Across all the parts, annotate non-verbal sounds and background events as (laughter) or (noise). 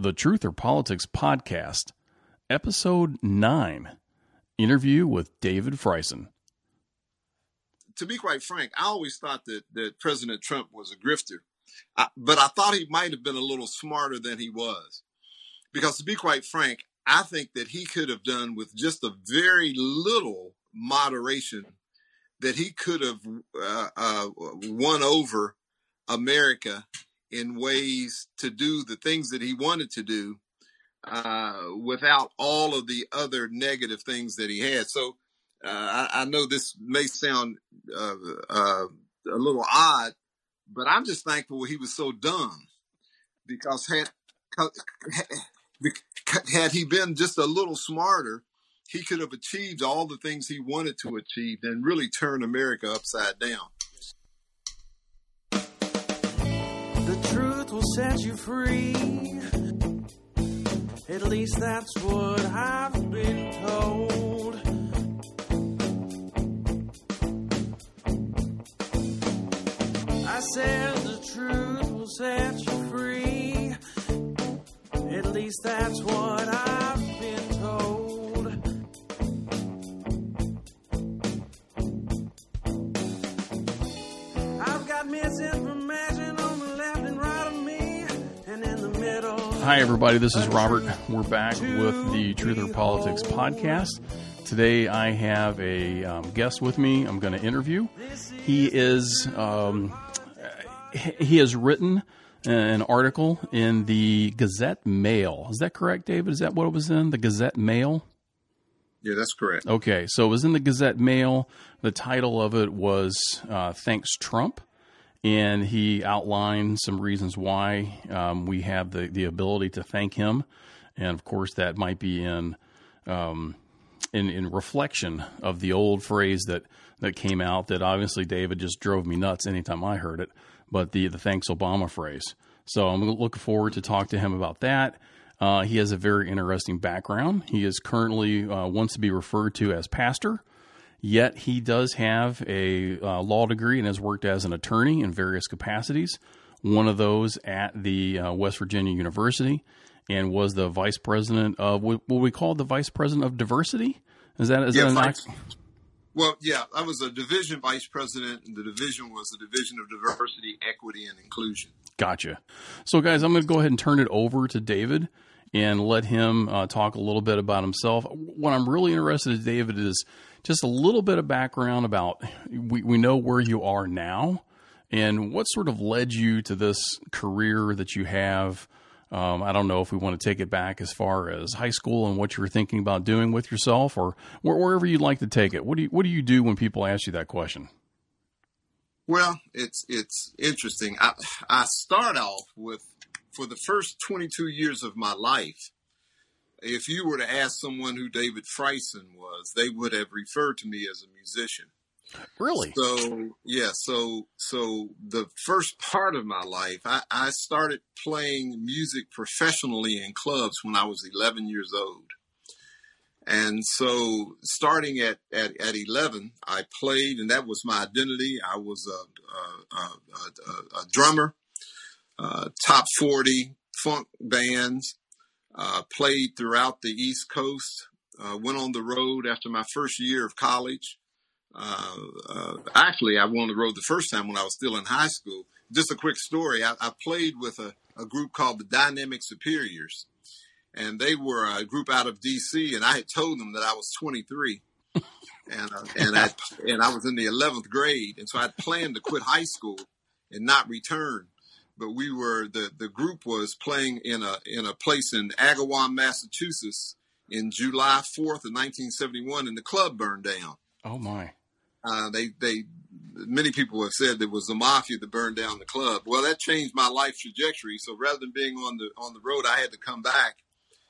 the Truth or Politics podcast, episode 9 interview with David Fryson. To be quite frank, I always thought that, that President Trump was a grifter, I, but I thought he might have been a little smarter than he was. Because to be quite frank, I think that he could have done with just a very little moderation that he could have uh, uh, won over America in ways to do the things that he wanted to do uh, without all of the other negative things that he had. So uh, I, I, know this may sound uh, uh, a little odd, but I'm just thankful he was so dumb because had had he been just a little smarter, he could have achieved all the things he wanted to achieve and really turn America upside down. Set you free. At least that's what I've been told. I said the truth will set you free. At least that's what I've Hi, everybody. This is Robert. We're back with the Truth or Politics podcast. Today, I have a um, guest with me. I'm going to interview. He is um, he has written an article in the Gazette Mail. Is that correct, David? Is that what it was in the Gazette Mail? Yeah, that's correct. Okay, so it was in the Gazette Mail. The title of it was uh, "Thanks Trump." And he outlined some reasons why um, we have the, the ability to thank him, and of course that might be in um, in, in reflection of the old phrase that that came out that obviously David just drove me nuts anytime I heard it, but the the thanks Obama phrase. So I'm looking forward to talk to him about that. Uh, he has a very interesting background. He is currently uh, wants to be referred to as pastor. Yet he does have a uh, law degree and has worked as an attorney in various capacities. One of those at the uh, West Virginia University, and was the vice president of what we call the vice president of diversity. Is that is Yeah, that an vice- Well, yeah, I was a division vice president, and the division was the division of diversity, equity, and inclusion. Gotcha. So, guys, I'm going to go ahead and turn it over to David and let him uh, talk a little bit about himself. What I'm really interested in, David, is just a little bit of background about we, we know where you are now and what sort of led you to this career that you have. Um, I don't know if we want to take it back as far as high school and what you were thinking about doing with yourself, or where, wherever you'd like to take it. What do you What do you do when people ask you that question? Well, it's it's interesting. I I start off with for the first 22 years of my life. If you were to ask someone who David Fryson was, they would have referred to me as a musician. Really? So yeah, so so the first part of my life, I, I started playing music professionally in clubs when I was 11 years old. And so starting at, at, at 11, I played and that was my identity. I was a, a, a, a, a drummer, uh, top 40 funk bands, uh, played throughout the East Coast, uh, went on the road after my first year of college. Uh, uh, actually, I went on the road the first time when I was still in high school. Just a quick story. I, I played with a, a group called the Dynamic Superiors, and they were a group out of D.C. And I had told them that I was 23, and uh, and I (laughs) and I was in the 11th grade, and so I planned to quit high school and not return. But we were the the group was playing in a in a place in Agawam, Massachusetts, in July 4th of 1971, and the club burned down. Oh my! Uh, they they many people have said it was the mafia that burned down the club. Well, that changed my life trajectory. So rather than being on the on the road, I had to come back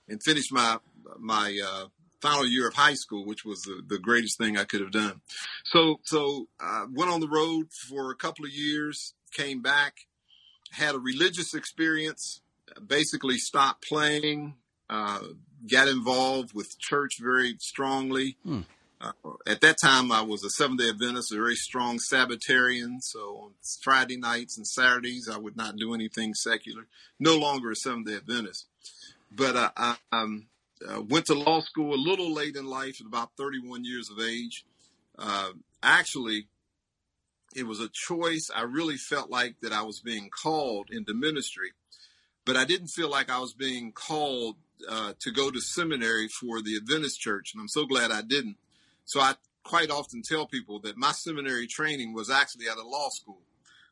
and finish my my uh, final year of high school, which was the, the greatest thing I could have done. So so I went on the road for a couple of years, came back, had a religious experience, basically stopped playing, uh, got involved with church very strongly. Hmm. Uh, at that time, I was a Seventh Day Adventist, a very strong Sabbatarian. So on Friday nights and Saturdays, I would not do anything secular. No longer a Seventh Day Adventist, but uh, I um, uh, went to law school a little late in life, at about 31 years of age. Uh, actually, it was a choice. I really felt like that I was being called into ministry, but I didn't feel like I was being called uh, to go to seminary for the Adventist church, and I'm so glad I didn't so I quite often tell people that my seminary training was actually at a law school.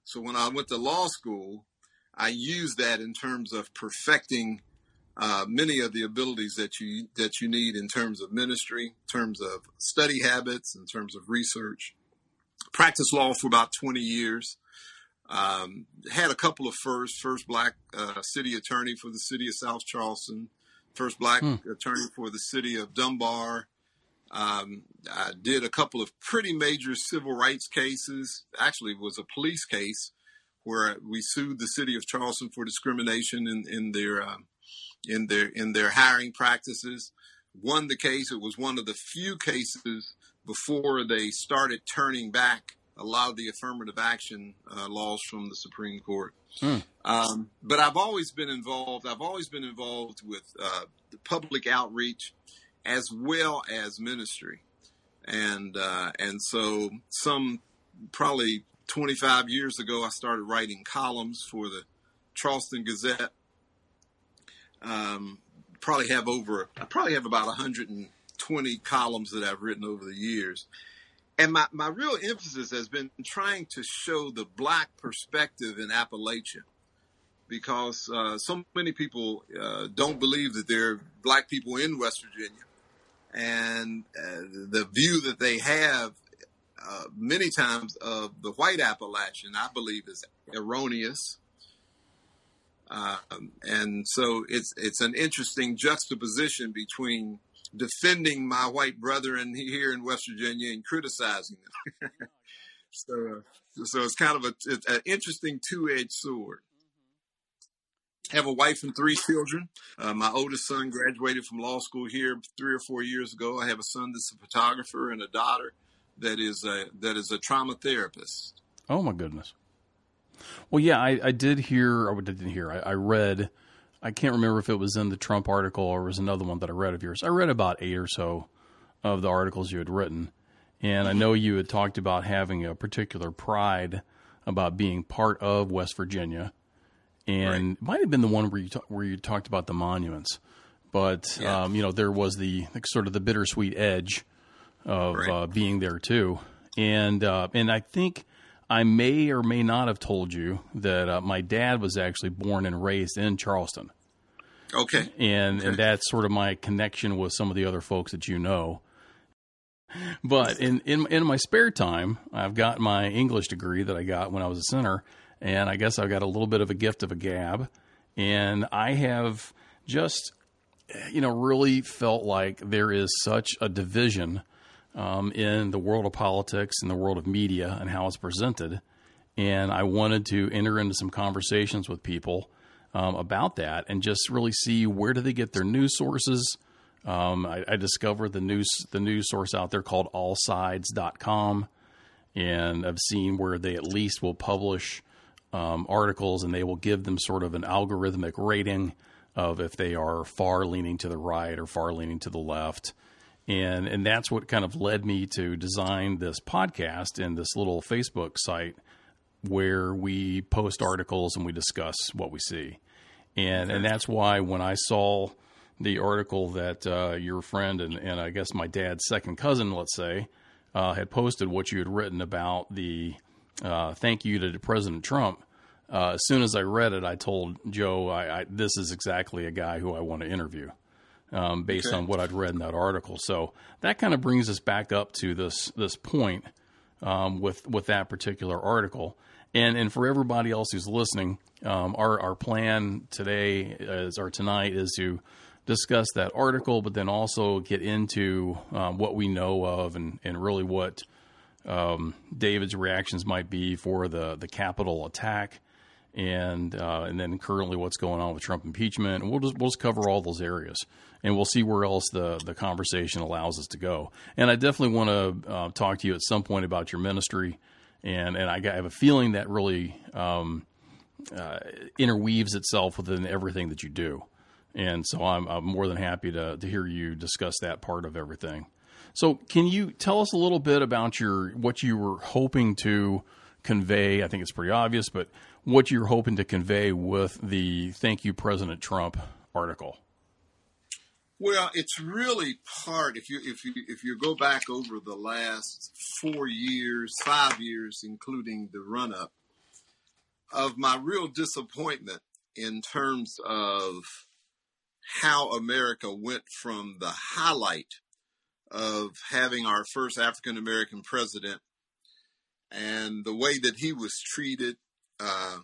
So when I went to law school, I used that in terms of perfecting uh, many of the abilities that you that you need in terms of ministry, in terms of study habits, in terms of research. Practiced law for about 20 years. Um, had a couple of firsts. First black uh, city attorney for the city of South Charleston. First black hmm. attorney for the city of Dunbar. Um, I did a couple of pretty major civil rights cases. Actually, it was a police case where we sued the city of Charleston for discrimination in, in their uh, in their in their hiring practices. Won the case. It was one of the few cases before they started turning back a lot of the affirmative action uh, laws from the Supreme Court. Hmm. Um, but I've always been involved. I've always been involved with uh, the public outreach as well as ministry. And uh, and so some probably 25 years ago, I started writing columns for the Charleston Gazette. Um, probably have over, I probably have about 120 columns that I've written over the years. And my, my real emphasis has been trying to show the black perspective in Appalachia because uh, so many people uh, don't believe that there are black people in West Virginia and uh, the view that they have uh, many times of the white Appalachian, I believe, is erroneous. Um, and so it's it's an interesting juxtaposition between defending my white brethren here in West Virginia and criticizing them. (laughs) (laughs) so so it's kind of a, it's an interesting two edged sword have a wife and three children. Uh, my oldest son graduated from law school here three or four years ago. I have a son that's a photographer and a daughter that is a, that is a trauma therapist. Oh my goodness. Well, yeah, I, I did hear. I didn't hear. I, I, read. I can't remember if it was in the Trump article or was another one that I read of yours. I read about eight or so of the articles you had written, and I know you had talked about having a particular pride about being part of West Virginia and right. might have been the one where you ta- where you talked about the monuments, but yeah. um, you know there was the like, sort of the bittersweet edge of right. uh, being there too, and uh, and I think I may or may not have told you that uh, my dad was actually born and raised in Charleston. Okay, and okay. and that's sort of my connection with some of the other folks that you know. But in, in in my spare time, I've got my English degree that I got when I was a center, and I guess I've got a little bit of a gift of a gab. And I have just, you know, really felt like there is such a division um, in the world of politics and the world of media and how it's presented. And I wanted to enter into some conversations with people um, about that and just really see where do they get their news sources. Um, I, I, discovered the news the news source out there called allsides.com and I've seen where they at least will publish um, articles and they will give them sort of an algorithmic rating of if they are far leaning to the right or far leaning to the left. And, and that's what kind of led me to design this podcast and this little Facebook site where we post articles and we discuss what we see. And, and that's why when I saw the article that uh, your friend and, and I guess my dad's second cousin, let's say, uh, had posted what you had written about the uh, thank you to President Trump. Uh, as soon as I read it, I told Joe, I, I, this is exactly a guy who I want to interview um, based okay. on what I'd read in that article. So that kind of brings us back up to this this point um, with with that particular article. And and for everybody else who's listening, um, our our plan today is or tonight is to discuss that article, but then also get into um, what we know of and and really what um, David's reactions might be for the the Capitol attack, and uh, and then currently what's going on with Trump impeachment. And we'll just we'll just cover all those areas, and we'll see where else the the conversation allows us to go. And I definitely want to uh, talk to you at some point about your ministry, and and I, have a feeling that really um, uh, interweaves itself within everything that you do. And so I'm, I'm more than happy to to hear you discuss that part of everything. So, can you tell us a little bit about your what you were hoping to convey? I think it's pretty obvious, but what you're hoping to convey with the "Thank You, President Trump" article. Well, it's really part if you if you if you go back over the last four years, five years, including the run up, of my real disappointment in terms of how America went from the highlight of having our first African American president and the way that he was treated uh,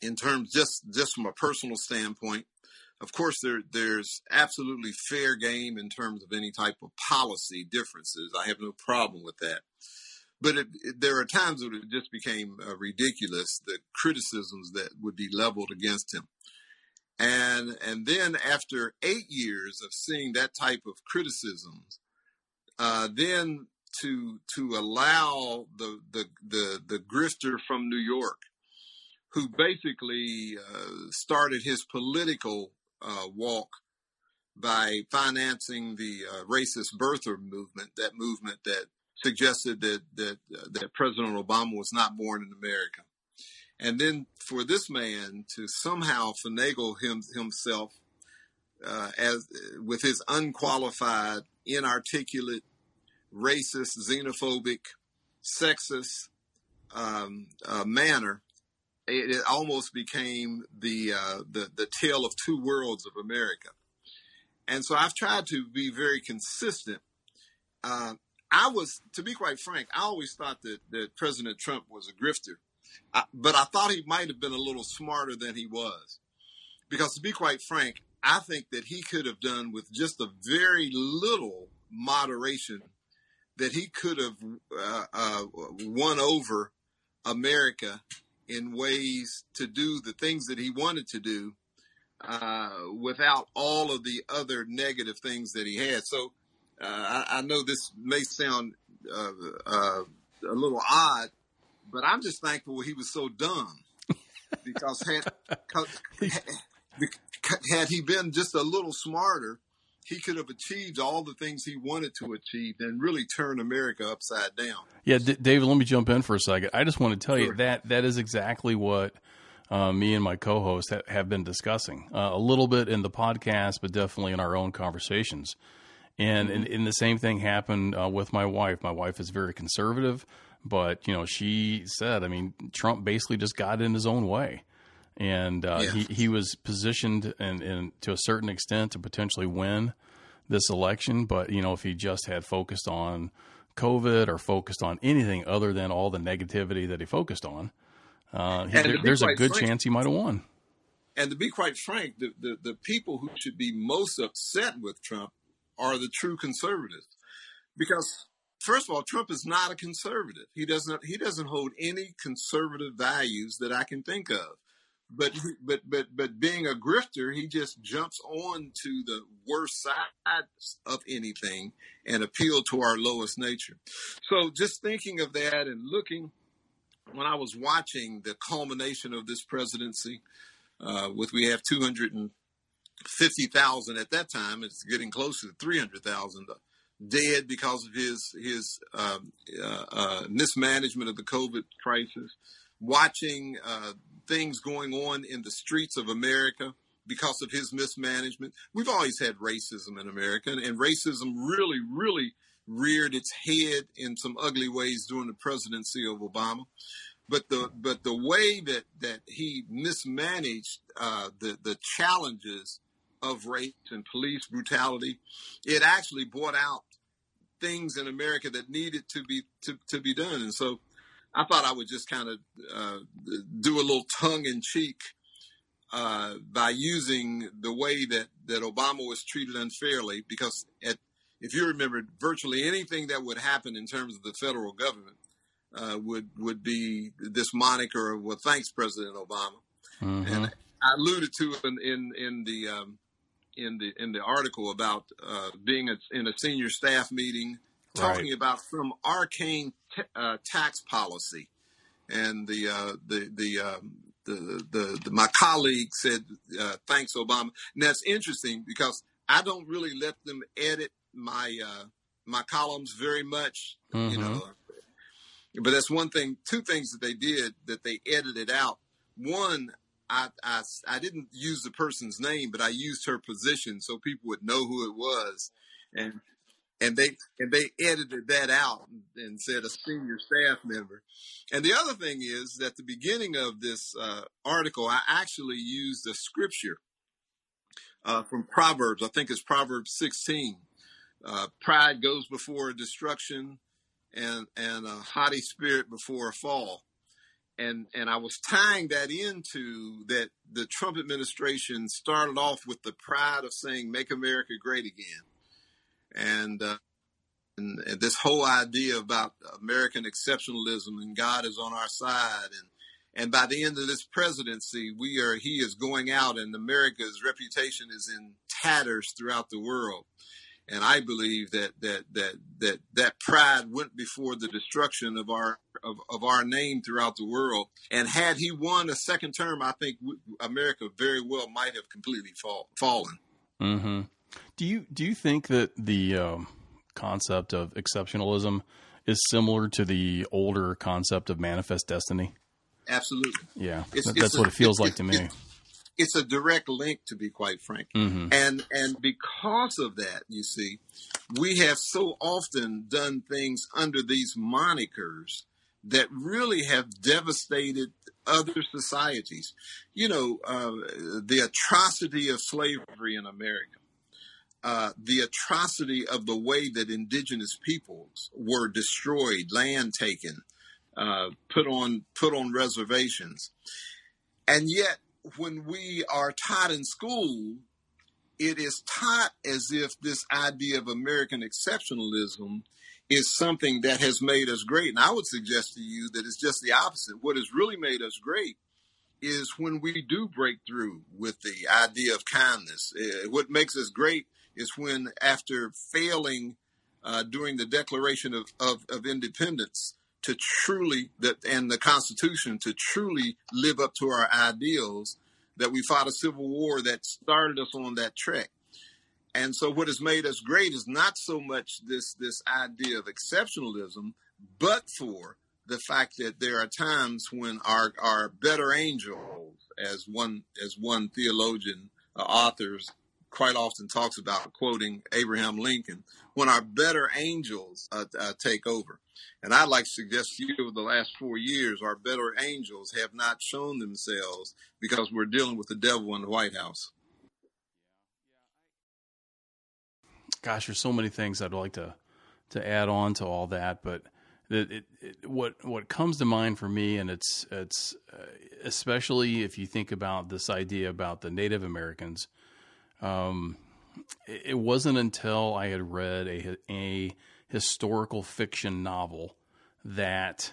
in terms just just from a personal standpoint. Of course, there there's absolutely fair game in terms of any type of policy differences. I have no problem with that. But it, it, there are times when it just became uh, ridiculous the criticisms that would be leveled against him. And and then after eight years of seeing that type of criticisms, uh, then to to allow the the the, the grifter from New York, who basically uh, started his political uh, walk by financing the uh, racist birther movement, that movement that suggested that that uh, that President Obama was not born in America, and then for this man to somehow finagle him himself uh, as with his unqualified, inarticulate racist, xenophobic, sexist um, uh, manner, it, it, almost became the, uh, the the tale of two worlds of America. And so I've tried to be very consistent. Uh, I was, to be quite frank, I always thought that, that President Trump was a grifter, I, but I thought he might have been a little smarter than he was. Because to be quite frank, I think that he could have done with just a very little moderation that he could have uh, uh, won over America in ways to do the things that he wanted to do uh, without all of the other negative things that he had. So uh, I, I, know this may sound uh, uh, a little odd, but I'm just thankful he was so dumb because had, (laughs) had he been just a little smarter, he could have achieved all the things he wanted to achieve and really turn America upside down. Yeah, D- David, let me jump in for a second. I just want to tell sure. you that that is exactly what uh, me and my co-host ha- have been discussing uh, a little bit in the podcast, but definitely in our own conversations. And, mm-hmm. and, and the same thing happened uh, with my wife. My wife is very conservative, but you know, she said, I mean, Trump basically just got in his own way and uh, yeah. he he was positioned and, and to a certain extent to potentially win this election. But you know, if he just had focused on COVID or focused on anything other than all the negativity that he focused on, uh, he, there, there's a good frank, chance he might have won. And to be quite frank, the, the, the people who should be most upset with Trump are the true conservatives, because first of all, Trump is not a conservative. He doesn't he doesn't hold any conservative values that I can think of but but but but being a grifter, he just jumps on to the worst side of anything and appeal to our lowest nature. So just thinking of that and looking when I was watching the culmination of this presidency, uh, with we have two hundred and fifty thousand at that time, it's getting closer to three hundred thousand dead because of his his um, uh, uh, mismanagement of the COVID crisis. Watching uh, things going on in the streets of America because of his mismanagement. We've always had racism in America, and racism really, really reared its head in some ugly ways during the presidency of Obama. But the but the way that that he mismanaged uh, the the challenges of race and police brutality, it actually brought out things in America that needed to be to, to be done. And so I thought I would just kind of uh, do a little tongue in cheek uh, by using the way that, that Obama was treated unfairly, because at, if you remember, virtually anything that would happen in terms of the federal government, uh, would would be this moniker of well, thanks, President Obama. Mm-hmm. And I alluded to in in, in the um, in the in the article about uh, being a, in a senior staff meeting, talking Right. about some arcane t- uh, tax policy, and the uh, the the, um, the the the my colleague said, uh, "Thanks, Obama." And that's interesting because I don't really let them edit my uh, my columns very much, you Mhm. know. But that's one thing. Two things that they did that they edited out. One, I, I, I didn't use the person's name, but I used her position so people would know who it was, and and they and they edited that out and said a senior staff member. And the other thing is that the beginning of this uh, article, I actually used a scripture uh, from Proverbs. I think it's Proverbs 16. Uh, Pride goes before destruction, and and a haughty spirit before a fall and and I was tying that into that the Trump administration started off with the pride of saying "Make America Great Again," and uh, and, and this whole idea about American exceptionalism and God is on our side, and and by the end of this presidency, we are he is going out, and America's reputation is in tatters throughout the world. And I believe that that that that that pride went before the destruction of our of, of our name throughout the world. And had he won a second term, I think America very well might have completely fall, fallen. Mm-hmm. Do you do you think that the um, concept of exceptionalism is similar to the older concept of manifest destiny? Absolutely, Yeah, It's- that- it's that's a- what it feels it- like to me. it- it's a direct link, to be quite frank. hmm And and because of that, you see, we have so often done things under these monikers that really have devastated other societies. You know, uh, the atrocity of slavery in America, uh, the atrocity of the way that indigenous peoples were destroyed, land taken, uh, put on put on reservations, and yet when we are taught in school it is taught as if this idea of American exceptionalism is something that has made us great. And I would suggest to you that it's just the opposite. What has really made us great is when we do break through with the idea of kindness. Uh, what makes us great is when, after failing uh, during the Declaration of, of, of Independence, to truly that and the Constitution to truly live up to our ideals, that we fought a civil war that started us on that trek. And so what has made us great is not so much this this idea of exceptionalism, but for the fact that there are times when our our better angels, as one as one theologian uh, authors quite often talks about, quoting Abraham Lincoln, when our better angels uh, uh, take over. And I'd like to suggest to you over the last four years, our better angels have not shown themselves because we're dealing with the devil in the White House. Gosh, there's so many things I'd like to to add on to all that, but it, it, it, what what comes to mind for me, and it's it's uh, especially if you think about this idea about the Native Americans. Um, it, wasn't until I had read a a historical fiction novel that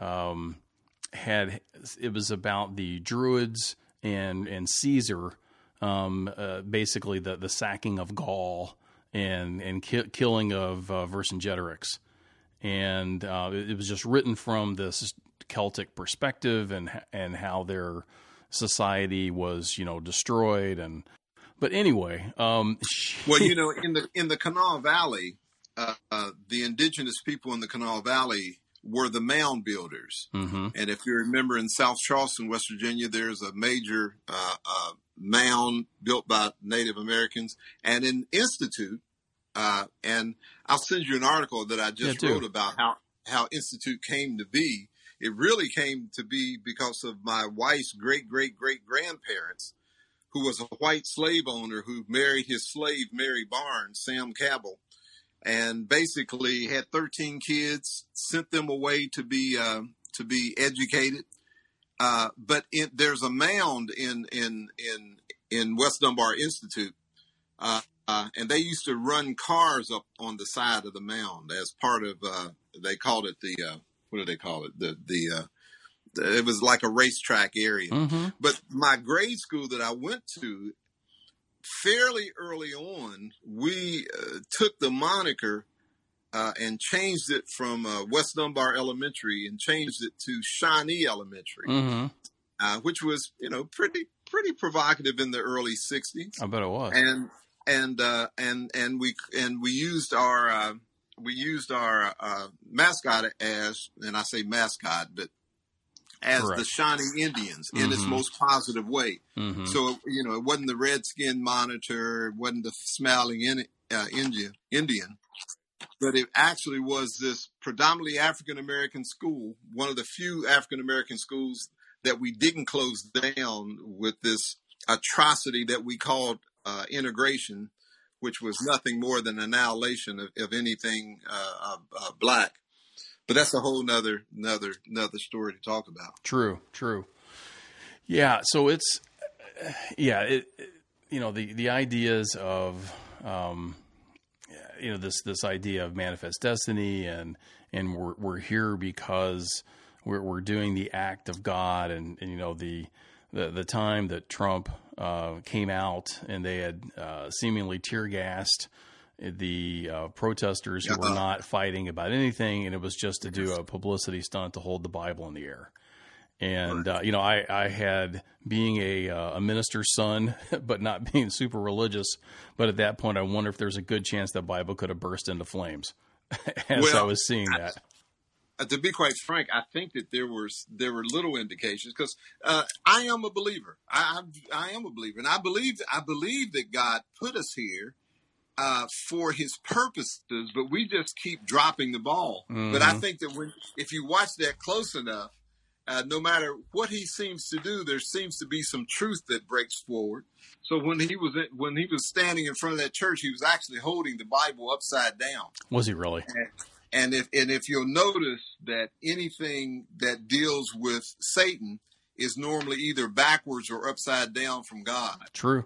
um, had it was about the Druids and and Caesar, um, uh, basically the the sacking of Gaul and and ki- killing of uh, Vercingetorix, and uh, it, it was just written from this Celtic perspective and and how their society was you know destroyed and but anyway um (laughs) Well, you know, in the in the Kanawha Valley, uh, uh, the indigenous people in the Kanawha Valley were the mound builders. mhm, And if you remember in South Charleston, West Virginia, there's a major uh, uh, mound built by Native Americans. And in Institute, uh, and I'll send you an article that I just Yeah, wrote about how, how Institute came to be. It really came to be because of my wife's great great great grandparents, who was a white slave owner who married his slave, Mary Barnes, Sam Cabell and basically had 13 kids, sent them away to be uh, to be educated. Uh, but it, there's a mound in in in in West Dunbar Institute, uh, uh, and they used to run cars up on the side of the mound as part of uh, they called it the uh, what do they call it? The the it was like a racetrack area. Mm-hmm. But my grade school that I went to, fairly early on, we uh, took the moniker uh, and changed it from uh, West Dunbar Elementary and changed it to Shawnee Elementary, Mm-hmm. uh, which was you know pretty pretty provocative in the early '60s I bet it was. and and uh, and and we and we used our uh, we used our uh, mascot as and I say mascot, but as Correct. the Shawnee Indians in its Mhm. most positive way. mm-hmm. So you know, it wasn't the redskin monitor, it wasn't the smiling in, uh, Indian, Indian, but it actually was this predominantly African American school, one of the few African American schools that we didn't close down with this atrocity that we called uh, integration, which was nothing more than annihilation of, of anything uh, uh, black. But that's a whole nother, another, another story to talk about. True, true. Yeah, so it's yeah, it, it- you know the the ideas of um, you know this this idea of manifest destiny and and we're we're here because we're we're doing the act of God and, and you know the the the time that Trump uh, came out and they had uh, seemingly tear gassed the uh, protesters who were not fighting about anything, and it was just to do a publicity stunt to hold the Bible in the air. And uh, you know, I, I had being a uh, a minister's son, (laughs) but not being super religious. But at that point, I wonder if there's a good chance that Bible could have burst into flames (laughs) as I was seeing that. uh, to be quite frank, I think that there was there were little indications because uh, I am a believer. I, I I am a believer, and I believe I believe that God put us here uh, for His purposes, but we just keep dropping the ball. But I Mhm. think that when if you watch that close enough, uh, no matter what He seems to do, there seems to be some truth that breaks forward. So when he was in, when he was standing in front of that church, he was actually holding the Bible upside down. Was he really? And if and if you'll notice that anything that deals with Satan is normally either backwards or upside down from God. True.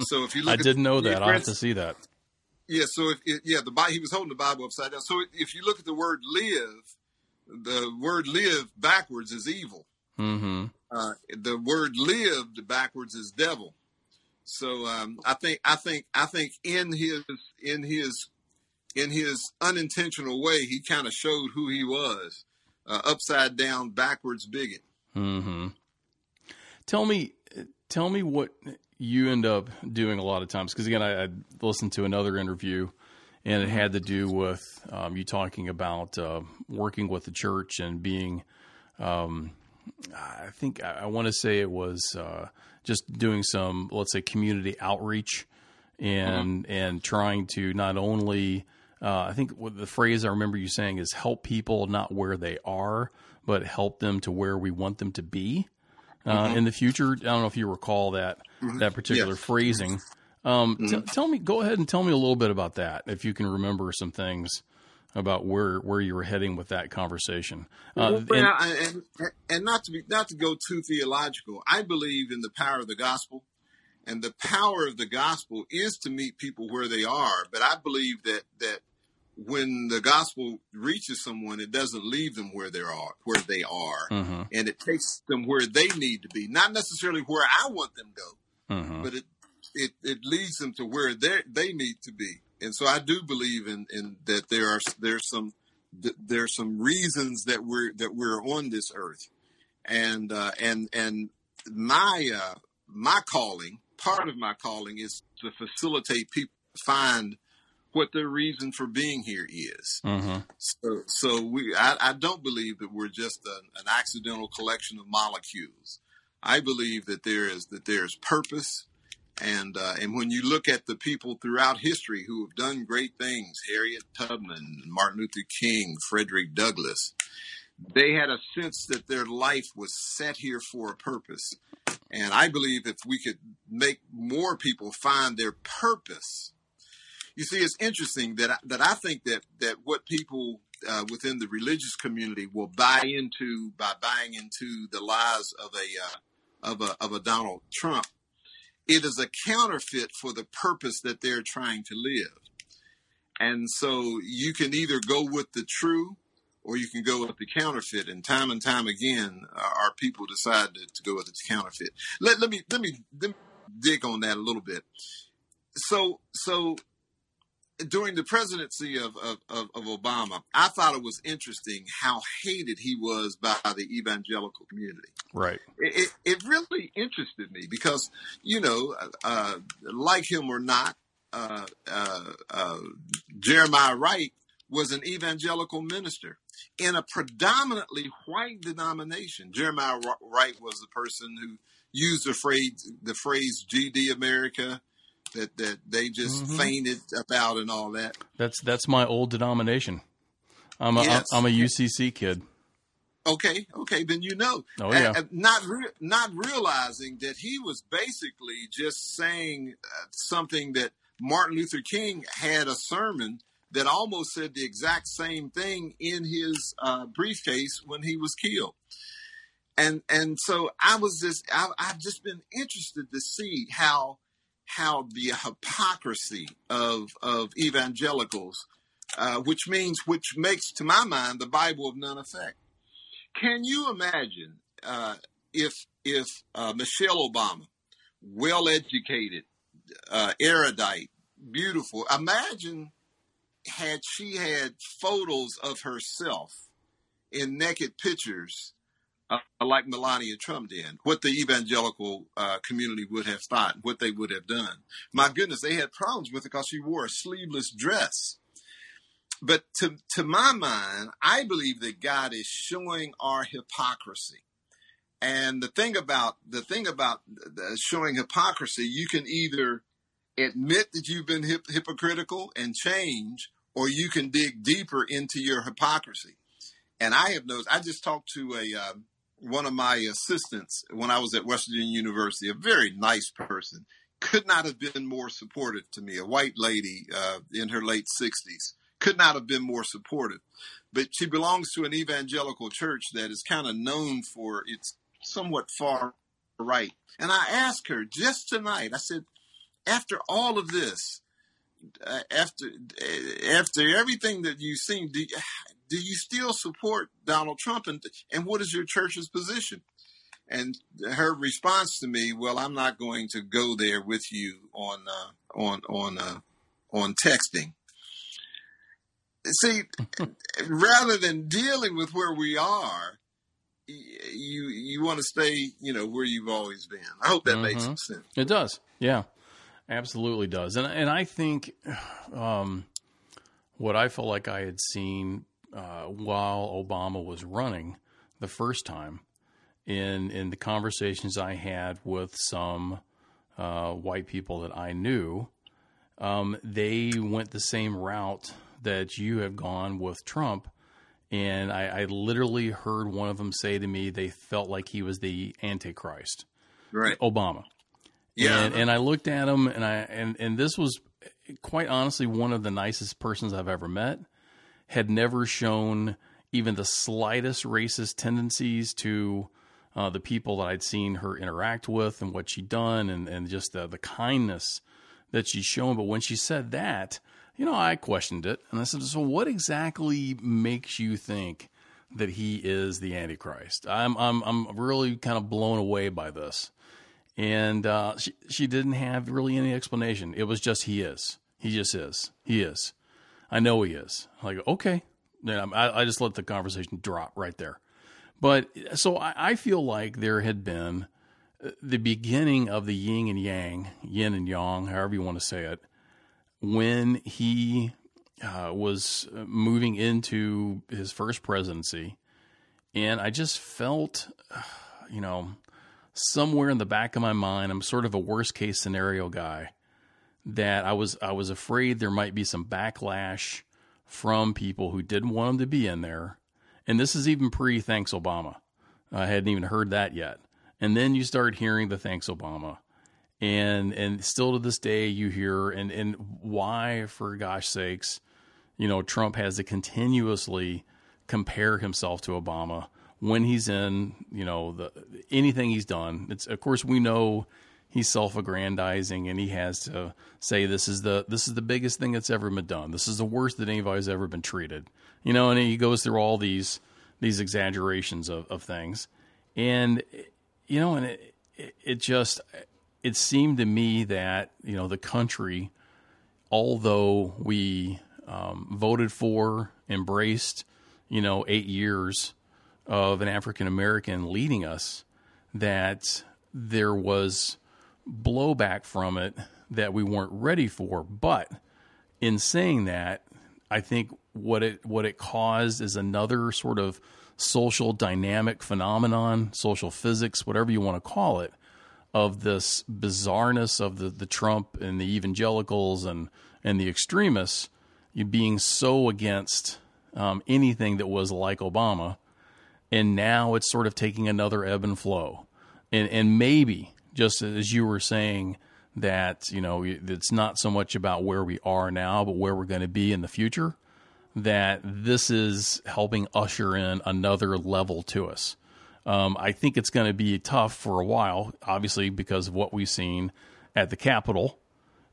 So if you (laughs) look, I didn't know that. I'll have to see that. Yeah, so if it, yeah, the he was holding the Bible upside down. So if you look at the word live, the word live backwards is evil. hmm Uh, the word lived backwards is devil. So um, I think I think I think in his in his in his unintentional way, he kind of showed who he was, uh, upside down, backwards bigot. hmm Tell me, tell me what you end up doing a lot of times. Because again, I, I listened to another interview, and it had to do with um, you talking about uh, working with the church and being. Um, I think I, I want to say it was uh, just doing some, let's say, community outreach and and trying to not only. Uh, I think the phrase I remember you saying is help people not where they are, but help them to where we want them to be uh, in the future. I don't know if you recall that that particular Yes. phrasing. Um, t- tell me, go ahead and tell me a little bit about that, if you can remember some things about where where you were heading with that conversation. Uh, Well, and- and, and not to be not to go too theological, I believe in the power of the gospel, and the power of the gospel is to meet people where they are. But I believe that that when the gospel reaches someone, it doesn't leave them where they are, where they are, Mhm, and it takes them where they need to be, not necessarily where I want them to go, mhm. but it it, it leads them to where they they need to be. And so I do believe in, in that there are there's some th- there's some reasons that we're that we're on this earth, and uh, and and my uh, my calling part of my calling is to facilitate people find what their reason for being here is. Mhm. So, so we, I, I don't believe that we're just a, an accidental collection of molecules. I believe that there is that there is purpose, and uh, and when you look at the people throughout history who have done great things, Harriet Tubman, Martin Luther King, Frederick Douglass, they had a sense that their life was set here for a purpose. And I believe if we could make more people find their purpose, you see, it's interesting that I, that I think that that what people uh, within the religious community will buy into by buying into the lies of a uh, of a of a Donald Trump, it is a counterfeit for the purpose that they're trying to live. And so you can either go with the true or you can go with the counterfeit. And time and time again, our people decide to, to go with the counterfeit. Let, let me let me let me dig on that a little bit. So so during the presidency of, of, of, of, Obama, I thought it was interesting how hated he was by the evangelical community. Right. It, it, it really interested me because, you know, uh, like him or not, uh, uh, uh Jeremiah Wright was an evangelical minister in a predominantly white denomination. Jeremiah Wright was the person who used the phrase the phrase GD America that that they just mm-hmm. fainted about and all that. That's that's my old denomination. I'm a yes. I'm a UCC kid. Okay, okay, then you know. Oh yeah. Uh, not re- not realizing that he was basically just saying uh, something that Martin Luther King had a sermon that almost said the exact same thing in his uh, briefcase when he was killed. And and so I was just I, I've just been interested to see how how the hypocrisy of of evangelicals, uh, which means which makes to my mind the Bible of none effect. Can you imagine uh, if if uh, Michelle Obama, well educated, uh, erudite, beautiful, imagine had she had photos of herself in naked pictures uh, like Melania Trump did, what the evangelical uh, community would have thought, what they would have done. My goodness, they had problems with it because she wore a sleeveless dress. But to, to my mind, I believe that God is showing our hypocrisy. And the thing about the thing about showing hypocrisy, you can either admit that you've been hip- hypocritical and change, or you can dig deeper into your hypocrisy. And I have noticed. I just talked to a um, one of my assistants when I was at West Virginia University, a very nice person, could not have been more supportive to me. A white lady uh, in her late sixties could not have been more supportive. But she belongs to an evangelical church that is kind of known for its somewhat far right. And I asked her just tonight. I said, after all of this, uh, after uh, after everything that you've seen, do, do you still support Donald Trump? And, and what is your church's position? And her response to me, well, I'm not going to go there with you on uh, on on uh, on texting. See, (laughs) rather than dealing with where we are, you you want to stay, you know, where you've always been. I hope that mm-hmm. makes sense. It does. Yeah, absolutely does. And and I think (sighs) um, what I felt like I had seen uh, while Obama was running the first time, in in the conversations I had with some uh, white people that I knew, um, they went the same route that you have gone with Trump. And I, I, literally heard one of them say to me they felt like he was the Antichrist, right? Obama. Yeah. And, and I looked at him, and I and and this was quite honestly one of the nicest persons I've ever met had never shown even the slightest racist tendencies to uh, the people that I'd seen her interact with and what she'd done and, and just the, the kindness that she's shown. But when she said that, you know, I questioned it and I said, so what exactly makes you think that he is the Antichrist? I'm, I'm, I'm really kind of blown away by this. And uh, she, she didn't have really any explanation. It was just he is. He just is. He is. I know he is. Like, okay. Yeah, I, I just let the conversation drop right there. But so I, I feel like there had been uh, the beginning of the yin and yang, yin and yang, however you want to say it, when he uh, was moving into his first presidency. And I just felt, (sighs) you know, somewhere in the back of my mind, I'm sort of a worst case scenario guy that I was I was afraid there might be some backlash from people who didn't want him to be in there. And this is even pre thanks Obama. I hadn't even heard that yet. And then you start hearing the thanks Obama. And and still to this day you hear and and why for gosh sakes, you know, Trump has to continuously compare himself to Obama when he's in, you know, the anything he's done. It's of course we know he's self-aggrandizing and he has to say this is the this is the biggest thing that's ever been done. This is the worst that anybody's ever been treated. You know, and he goes through all these these exaggerations of, of things, and you know, and it it just it seemed to me that you know the country, although we um, voted for, embraced, you know, eight years of an African American leading us, that there was blowback from it that we weren't ready for. But in saying that, I think what it what it caused is another sort of social dynamic phenomenon, social physics, whatever you want to call it, of this bizarreness of the, the Trump and the evangelicals and and the extremists being so against um, anything that was like Obama, and now it's sort of taking another ebb and flow, and and maybe just as you were saying that you know it's not so much about where we are now, but where we're going to be in the future. That this is helping usher in another level to us. Um, I think it's going to be tough for a while, obviously because of what we've seen at the Capitol,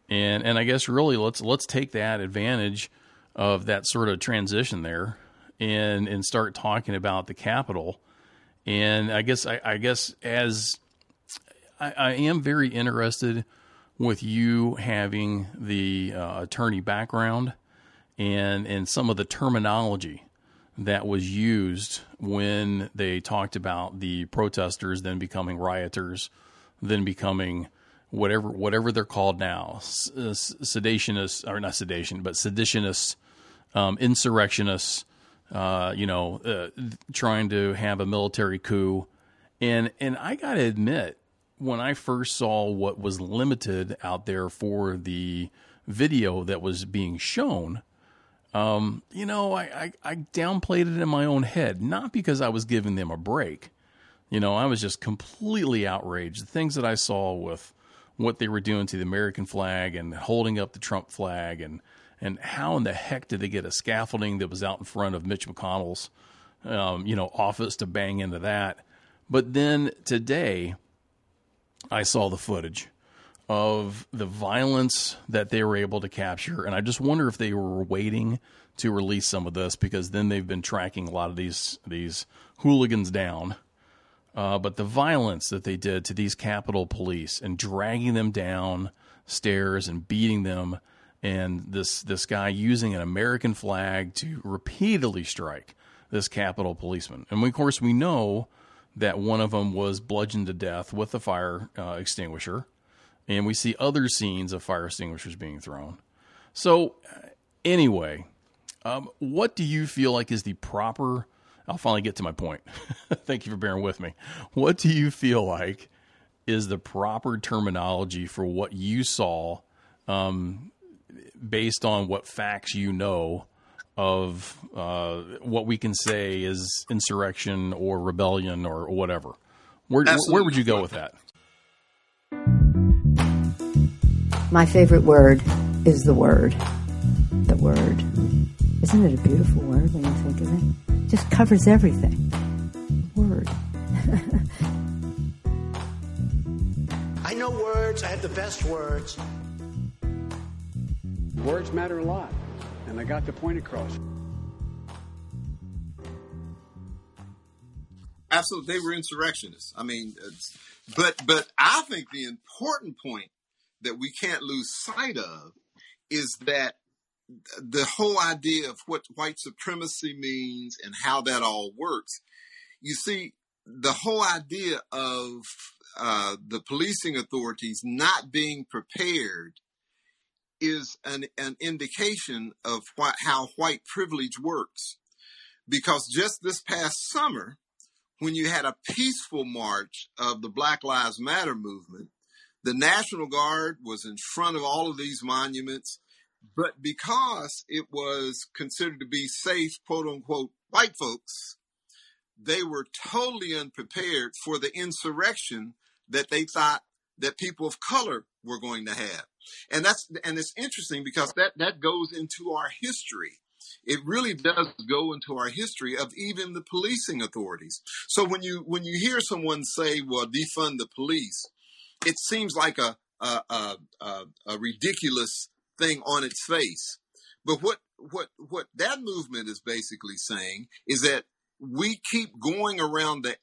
and and I guess really let's let's take that advantage of that sort of transition there, and and start talking about the Capitol. And I guess I, I guess as I, I, am very interested with you having the uh, attorney background and and some of the terminology that was used when they talked about the protesters then becoming rioters, then becoming whatever whatever they're called now, uh, sedationists or not sedation, but seditionists, um, insurrectionists, uh, you know, uh, trying to have a military coup, and and I got to admit, when I first saw what was limited out there for the video that was being shown, um, you know, I, I, I downplayed it in my own head, not because I was giving them a break. You know, I was just completely outraged. The things that I saw with what they were doing to the American flag and holding up the Trump flag and and how in the heck did they get a scaffolding that was out in front of Mitch McConnell's um, you know office to bang into that? But then today, I saw the footage of the violence that they were able to capture. And I just wonder if they were waiting to release some of this because then they've been tracking a lot of these these hooligans down. Uh, but the violence that they did to these Capitol Police and dragging them down stairs and beating them, and this this guy using an American flag to repeatedly strike this Capitol policeman. And of course, we know that one of them was bludgeoned to death with a fire uh, extinguisher and we see other scenes of fire extinguishers being thrown. So, anyway, um, what do you feel like is the proper? I'll finally get to my point. (laughs) Thank you for bearing with me. What do you feel like is the proper terminology for what you saw, um, based on what facts you know of uh, what we can say is insurrection or rebellion or whatever? Where, where would you go with that? My favorite word is the word. The word. Isn't it a beautiful word when you think of it? it just covers everything. Word. (laughs) I know words. I have the best words. Words matter a lot, and I got the point across. Absolutely, they were insurrectionists. I mean, but but I think the important point that we can't lose sight of is that the whole idea of what white supremacy means and how that all works. You see, the whole idea of uh, the policing authorities not being prepared is an, an indication of what, how white privilege works. Because just this past summer, when you had a peaceful march of the Black Lives Matter movement, the National Guard was in front of all of these monuments, but because it was considered to be safe, quote unquote, white folks, they were totally unprepared for the insurrection that they thought that people of color were going to have. And that's, and it's interesting because that, that goes into our history. It really does go into our history of even the policing authorities. So when you, when you hear someone say, well, defund the police, it seems like a a, a, a, ridiculous thing on its face. But what what what that movement is basically saying is that we keep going around the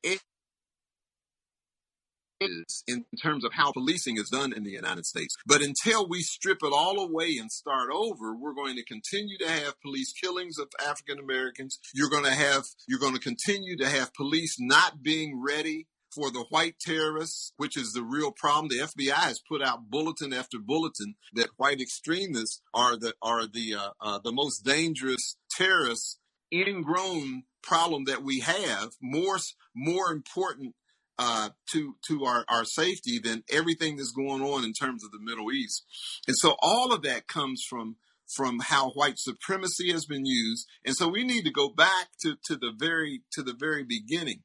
edges in terms of how policing is done in the United States. But until we strip it all away and start over, we're going to continue to have police killings of African Americans. You're going to have you're going to continue to have police not being ready for the white terrorists, which is the real problem. The FBI has put out bulletin after bulletin that white extremists are the are the uh, uh, the most dangerous terrorists, ingrown problem that we have. More more important uh, to to our, our safety than everything that's going on in terms of the Middle East. And so all of that comes from from how white supremacy has been used. And so we need to go back to, to the very to the very beginning.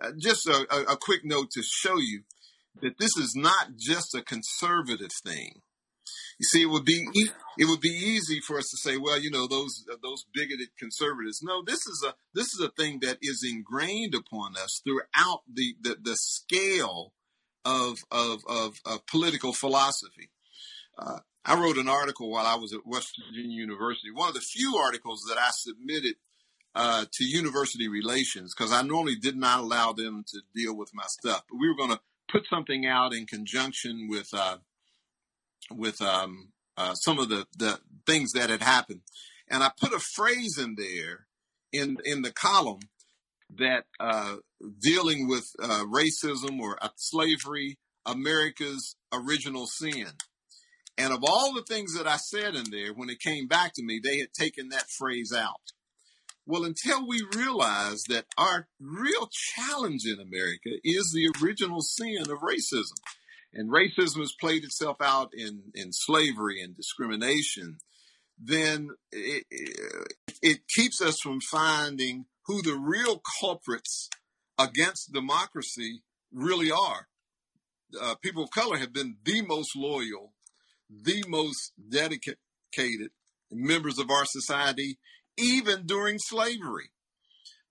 Uh, just a, a, a quick note to show you that this is not just a conservative thing. You see, it would be it would be easy for us to say, well, you know, those uh, those bigoted conservatives. No, this is a this is a thing that is ingrained upon us throughout the the, the scale of, of of of political philosophy. Uh, I wrote an article while I was at West Virginia University. One of the few articles that I submitted uh, to university relations because I normally did not allow them to deal with my stuff. But we were going to put something out in conjunction with uh, with um, uh, some of the, the things that had happened, and I put a phrase in there in in the column that uh, dealing with uh, racism or uh, slavery, America's original sin. And of all the things that I said in there, when it came back to me, they had taken that phrase out. Well, until we realize that our real challenge in America is the original sin of racism. And racism has played itself out in, in slavery and discrimination, then it, it keeps us from finding who the real culprits against democracy really are. Uh, people of color have been the most loyal, the most dedicated members of our society even during slavery.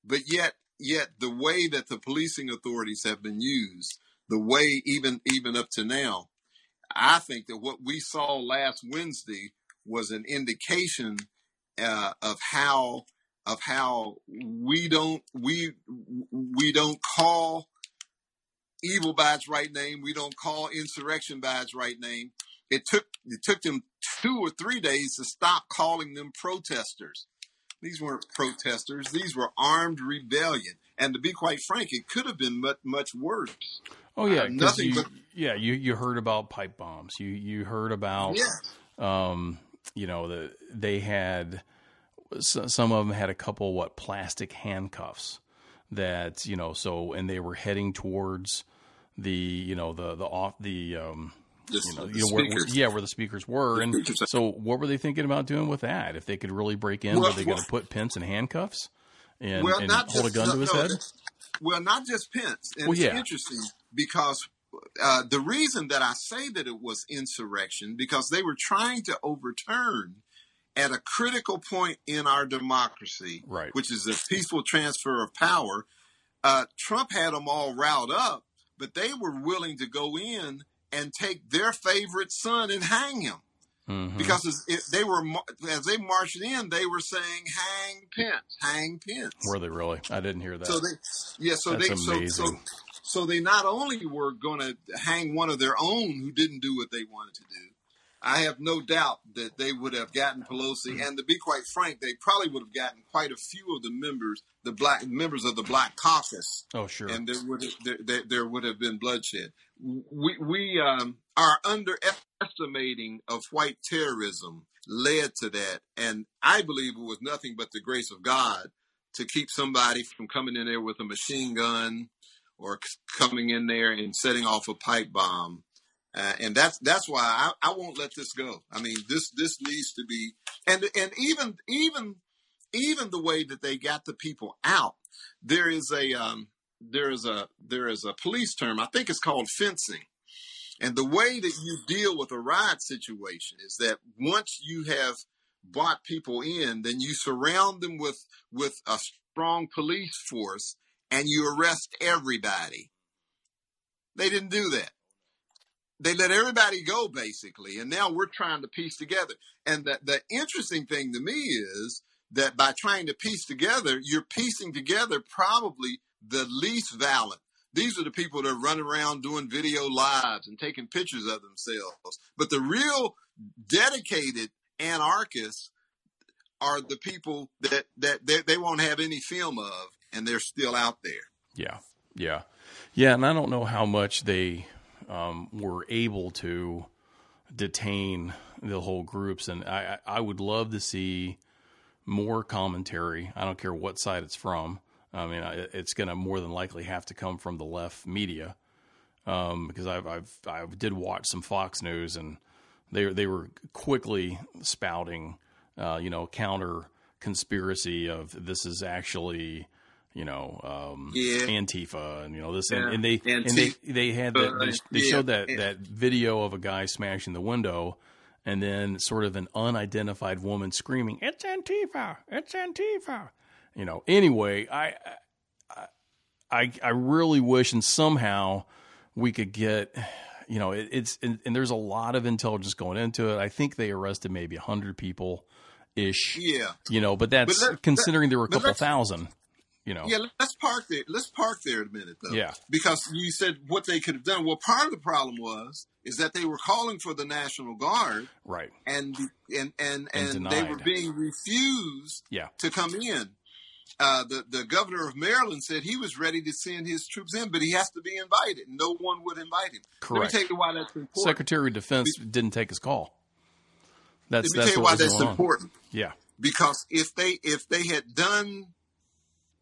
But yet, yet the way that the policing authorities have been used, the way even even up to now, I think that what we saw last Wednesday was an indication uh, of how of how we don't we we don't call evil by its right name. We don't call insurrection by its right name. It took it took them two or three days to stop calling them protesters. These weren't protesters. These were armed rebellion. And to be quite frank, it could have been much, much worse. Oh yeah, Uh, nothing you, but yeah. You you heard about pipe bombs. You you heard about yes. um, you know the they had some of them had a couple what plastic handcuffs that you know so and they were heading towards the you know the the off the um, The, you know, you know where, where- yeah, where the speakers were, and speakers. so what were they thinking about doing with that? If they could really break in, Well, were they going to put Pence and handcuffs and, well, and hold just, a gun no, to his no, head? Well, not just Pence. And Well, it's yeah. interesting because uh, the reason that I say that it was insurrection because they were trying to overturn at a critical point in our democracy, Right. which is the peaceful transfer of power. Uh, Trump had them all riled up, but they were willing to go in and take their favorite son and hang him Mhm. because as it, they were as they marched in, they were saying "Hang Pence, hang Pence." were they really? I didn't hear that. So they, yeah, so That's they, so, so, amazing. So they not only were going to hang one of their own who didn't do what they wanted to do. I have no doubt that they would have gotten Pelosi, and to be quite frank, they probably would have gotten quite a few of the members, the black members of the Black Caucus, oh sure. and there would have, there, there, there would have been bloodshed. We we um, our underestimating of white terrorism led to that, and I believe it was nothing but the grace of God to keep somebody from coming in there with a machine gun or coming in there and setting off a pipe bomb. Uh, and that's that's why I, I won't let this go. I mean, this this needs to be and and even even even the way that they got the people out. There is a um, there is a there is a police term. I think it's called fencing. And the way that you deal with a riot situation is that once you have brought people in, then you surround them with with a strong police force and you arrest everybody. They didn't do that. they let everybody go basically, and now we're trying to piece together. And the the interesting thing to me is that by trying to piece together, you're piecing together probably the least valid. These are the people that running around doing video lives and taking pictures of themselves. But the real dedicated anarchists are the people that, that they, they won't have any film of and they're still out there. Yeah. Yeah. Yeah. And I don't know how much they um, were able to detain the whole groups. And I, I would love to see more commentary. I don't care what side it's from. I mean, it's going to more than likely have to come from the left media um, because I've, I've I did watch some Fox News and they they were quickly spouting, uh, you know, counter conspiracy of this is actually you know, um, yeah. Antifa, and you know this, and, Yeah. and they and they they had that they, they Yeah. showed that that video of a guy smashing the window, and then sort of an unidentified woman screaming, "It's Antifa! It's Antifa!" You know. Anyway, I I I, I really wish, and somehow we could get. You know, it, it's and, and there's a lot of intelligence going into it. I think they arrested maybe hundred people, ish. Yeah. You know, but that's But let- considering there were a couple thousand. You know. Yeah, let's park there. Let's park there a minute, though. Yeah. Because you said what they could have done. Well, part of the problem was is that they were calling for the National Guard, Right. and and and And and, they were being refused Yeah. to come in. Uh, the the governor of Maryland said he was ready to send his troops in, but he has to be invited. No one would invite him. Correct. Let me tell you why that's important. Secretary of Defense didn't take his call. That's Let me that's tell you why that's going on. important. Yeah. because if they if they had done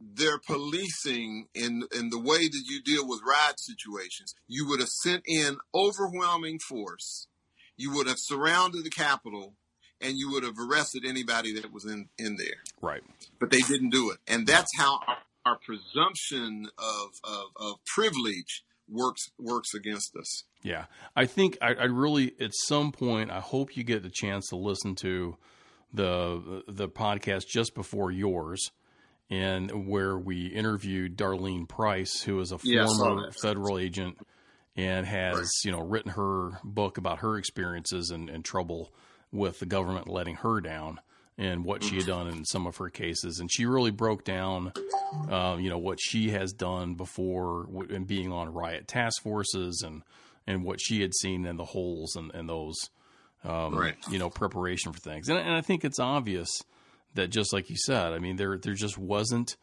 their policing in in the way that you deal with riot situations, you would have sent in overwhelming force. You would have surrounded the Capitol, and you would have arrested anybody that was in in there. Right. But they didn't do it, and that's how our, our presumption of, of of privilege works works against us. Yeah, I think I, I really at some point I hope you get the chance to listen to the the podcast just before yours, and where we interviewed Darlene Price, who is a Yeah, former federal agent and has Right. you know written her book about her experiences and, and trouble with the government letting her down and what she had done in some of her cases, and she really broke down uh, you know what she has done before and being on riot task forces and and what she had seen in the holes and, and those um, Right. you know preparation for things and, and I think it's obvious that just like you said I mean there there just wasn't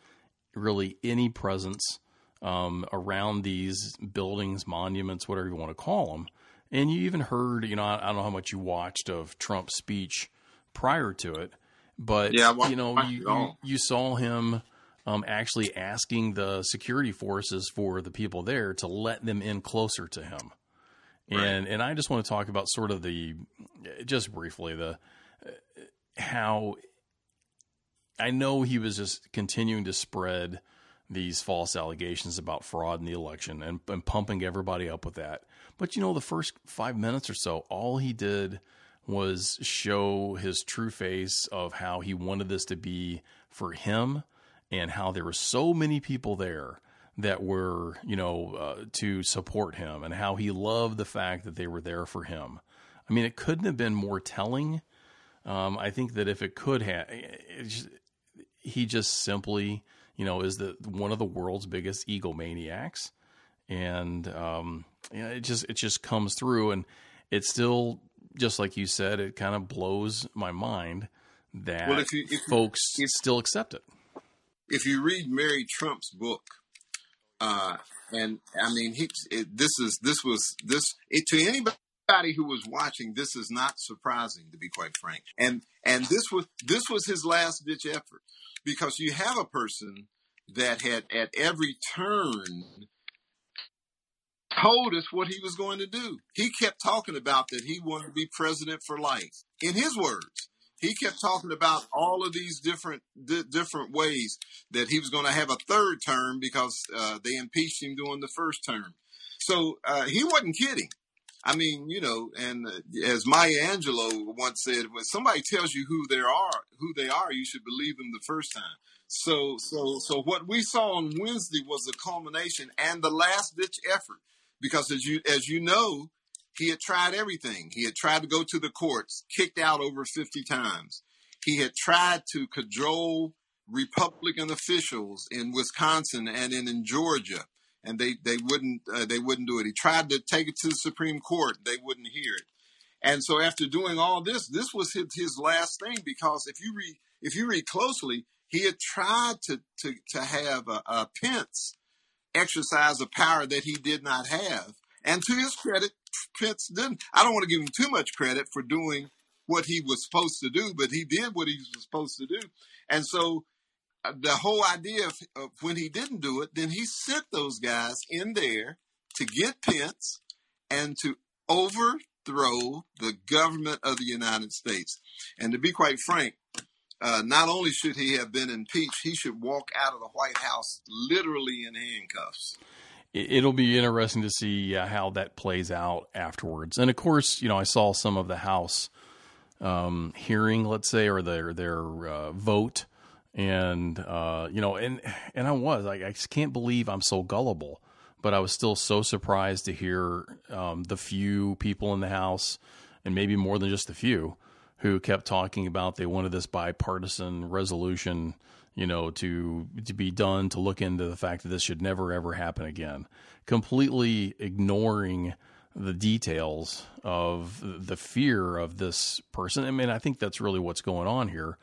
really any presence um, around these buildings monuments whatever you want to call them and you even heard you know I, I don't know how much you watched of Trump's speech prior to it but Yeah, wa- you know you, you you saw him um, actually asking the security forces for the people there to let them in closer to him. And and I just want to talk about sort of the just briefly the uh, how I know he was just continuing to spread these false allegations about fraud in the election and, and pumping everybody up with that. But you know, the first five minutes or so, all he did was show his true face of how he wanted this to be for him and how there were so many people there that were, you know, uh, to support him and how he loved the fact that they were there for him. I mean, it couldn't have been more telling. Um, I think that if it could have, it just, he just simply, you know, is the one of the world's biggest egomaniacs, and um, yeah, it just it just comes through, and it's still just like you said, it kind of blows my mind that Well, if you- if you- folks if- still accept it. if you read Mary Trump's book, uh, and I mean, he it, this is this was this it, to anybody who was watching. This is not surprising, to be quite frank. And and this was this was his last ditch effort because you have a person that had at every turn told us what he was going to do. He kept talking about that he wanted to be president for life. In his words, he kept talking about all of these different di- different ways that he was going to have a third term because uh, they impeached him during the first term. So uh, he wasn't kidding. I mean, you know, and uh, as Maya Angelou once said, when somebody tells you who they are, who they are, you should believe them the first time. So, so, so what we saw on Wednesday was the culmination and the last ditch effort, because as you as you know, he had tried everything. He had tried to go to the courts, kicked out over 50 times. He had tried to cajole Republican officials in Wisconsin and in, in Georgia, and they they wouldn't uh, they wouldn't do it. He tried to take it to the Supreme Court; they wouldn't hear it. And so, after doing all this, this was his, his last thing because if you read if you read closely, he had tried to to to have a, a Pence exercise a power that he did not have. And to his credit, Pence didn't. I don't want to give him too much credit for doing what he was supposed to do, but he did what he was supposed to do. And so the whole idea of, of when he didn't do it, then he sent those guys in there to get Pence and to overthrow the government of the United States. And to be quite frank, uh, not only should he have been impeached, he should walk out of the White House literally in handcuffs. It'll be interesting to see uh, how that plays out afterwards. And of course, you know, I saw some of the House um, hearing, let's say, or their their uh, vote, and uh, you know, and and I was like, I just can't believe I'm so gullible, but I was still so surprised to hear um, the few people in the House, and maybe more than just a few, who kept talking about they wanted this bipartisan resolution, you know, to to be done to look into the fact that this should never ever happen again, completely ignoring the details of the fear of this person. I mean, I think that's really what's going on here.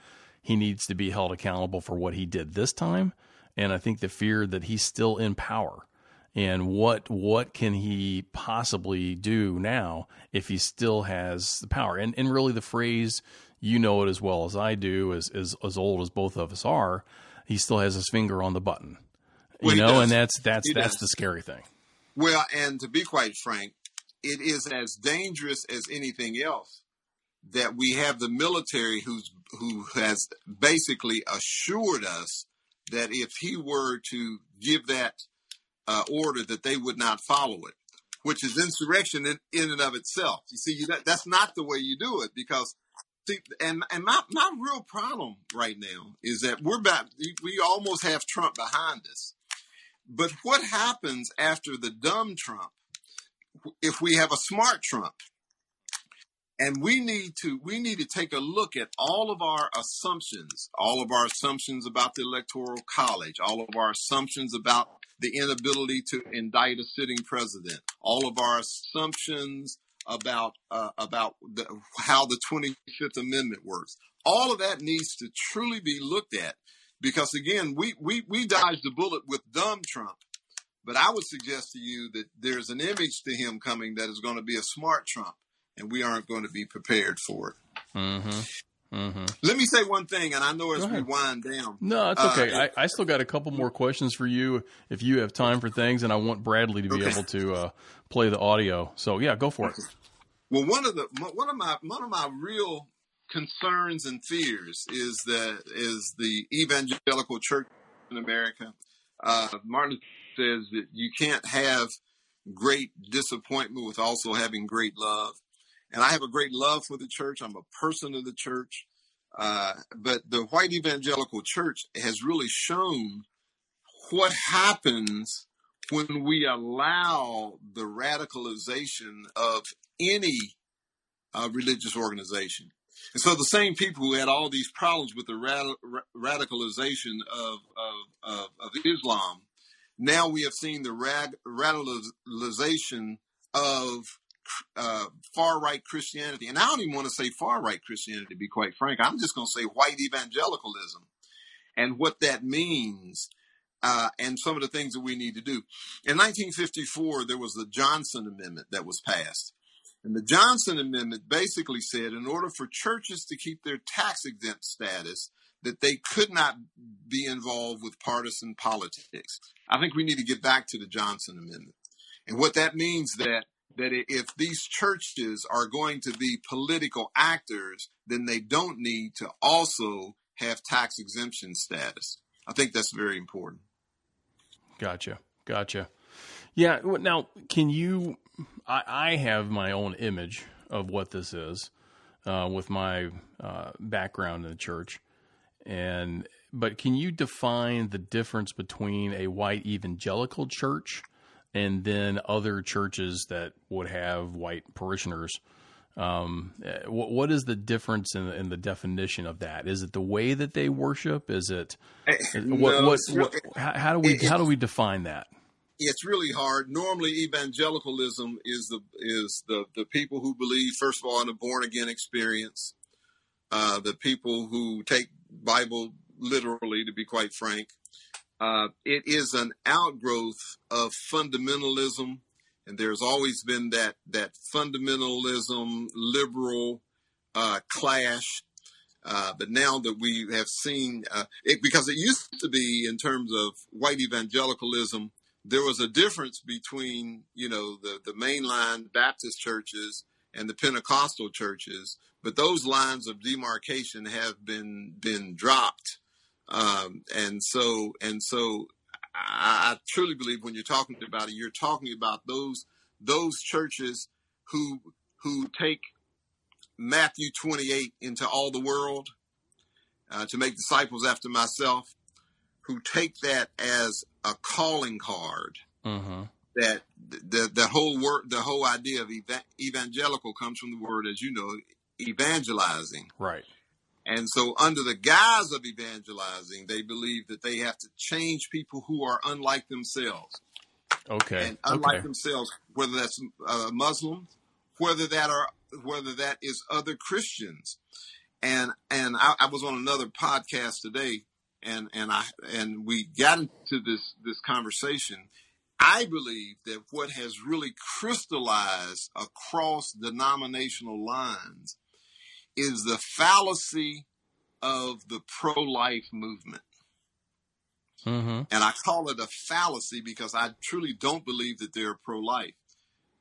He needs to be held accountable for what he did this time, and I think the fear that he's still in power and what what can he possibly do now if he still has the power? And and really the phrase you know it as well as I do as as, as old as both of us are he still has his finger on the button. You know and that's that's he that's does. the scary thing. Well and to be quite frank it is as dangerous as anything else that we have the military who's who has basically assured us that if he were to give that uh, order that they would not follow it, which is insurrection in, in and of itself. You see, that, that's not the way you do it because, see, and and my my real problem right now is that we're about we almost have Trump behind us, but what happens after the dumb Trump? If we have a smart Trump, and we need to we need to take a look at all of our assumptions all of our assumptions about the electoral college all of our assumptions about the inability to indict a sitting president, all of our assumptions about uh, about the, how the 25th Amendment works. All of that needs to truly be looked at because again, we we we dodged a bullet with dumb Trump, but I would suggest to you that there's an image to him coming that is going to be a smart Trump, and we aren't going to be prepared for it. Mm-hmm. Mm-hmm. Let me say one thing, and I know as we wind down. No, it's okay. Uh, I, I, still got a couple more questions for you if you have time for things, and I want Bradley to be okay. able to uh, play the audio. So yeah, go for it. Well, one of the one of my one of my real concerns and fears is that is the evangelical church in America. Uh, Martin says that you can't have great disappointment with also having great love. And I have a great love for the church. I'm a person of the church. Uh, but the white evangelical church has really shown what happens when we allow the radicalization of any uh, religious organization. And so the same people who had all these problems with the rad- radicalization of, of, of, of, Islam, now we have seen the rad- radicalization of uh, far right Christianity, and I don't even want to say far right Christianity, to be quite frank. I'm just going to say white evangelicalism and what that means. Uh, and some of the things that we need to do. In 1954, there was the Johnson Amendment that was passed. And the Johnson Amendment basically said in order for churches to keep their tax exempt status, that they could not be involved with partisan politics. I think we need to get back to the Johnson Amendment. And what that means that that if these churches are going to be political actors, then they don't need to also have tax exemption status. I think that's very important. Gotcha. Gotcha. Yeah. Now, can you? I, I have my own image of what this is uh, with my uh, background in the church, and but can you define the difference between a white evangelical church and then other churches that would have white parishioners. Um, uh, what, what is the difference in, in the definition of that? Is it the way that they worship? Is it Eh, what, no, what, what, really- how, how do we it- how do we define that? it's really hard. Normally, evangelicalism is the is the the people who believe first of all in a born again experience, uh, the people who take Bible literally, to be quite frank. Uh, it is an outgrowth of fundamentalism, and there's always been that that fundamentalism liberal uh, clash. Uh, but now that we have seen, uh, it, because it used to be in terms of white evangelicalism, there was a difference between you know the the mainline Baptist churches and the Pentecostal churches, but those lines of demarcation have been been dropped, um, and so and so I, I truly believe when you're talking about it, you're talking about those those churches who who take Matthew 28 into all the world uh, to make disciples after myself, who take that as a calling card Mm-hmm. that the the whole word the whole idea of eva- evangelical comes from the word as you know evangelizing Right. And so under the guise of evangelizing they believe that they have to change people who are unlike themselves Okay. and unlike okay. themselves whether that's uh, muslims whether that are whether that is other christians and and I, I was on another podcast today and and i and we got into this this conversation I believe that what has really crystallized across denominational lines is the fallacy of the pro life movement. Mm-hmm. And I call it a fallacy because I truly don't believe that they're pro life.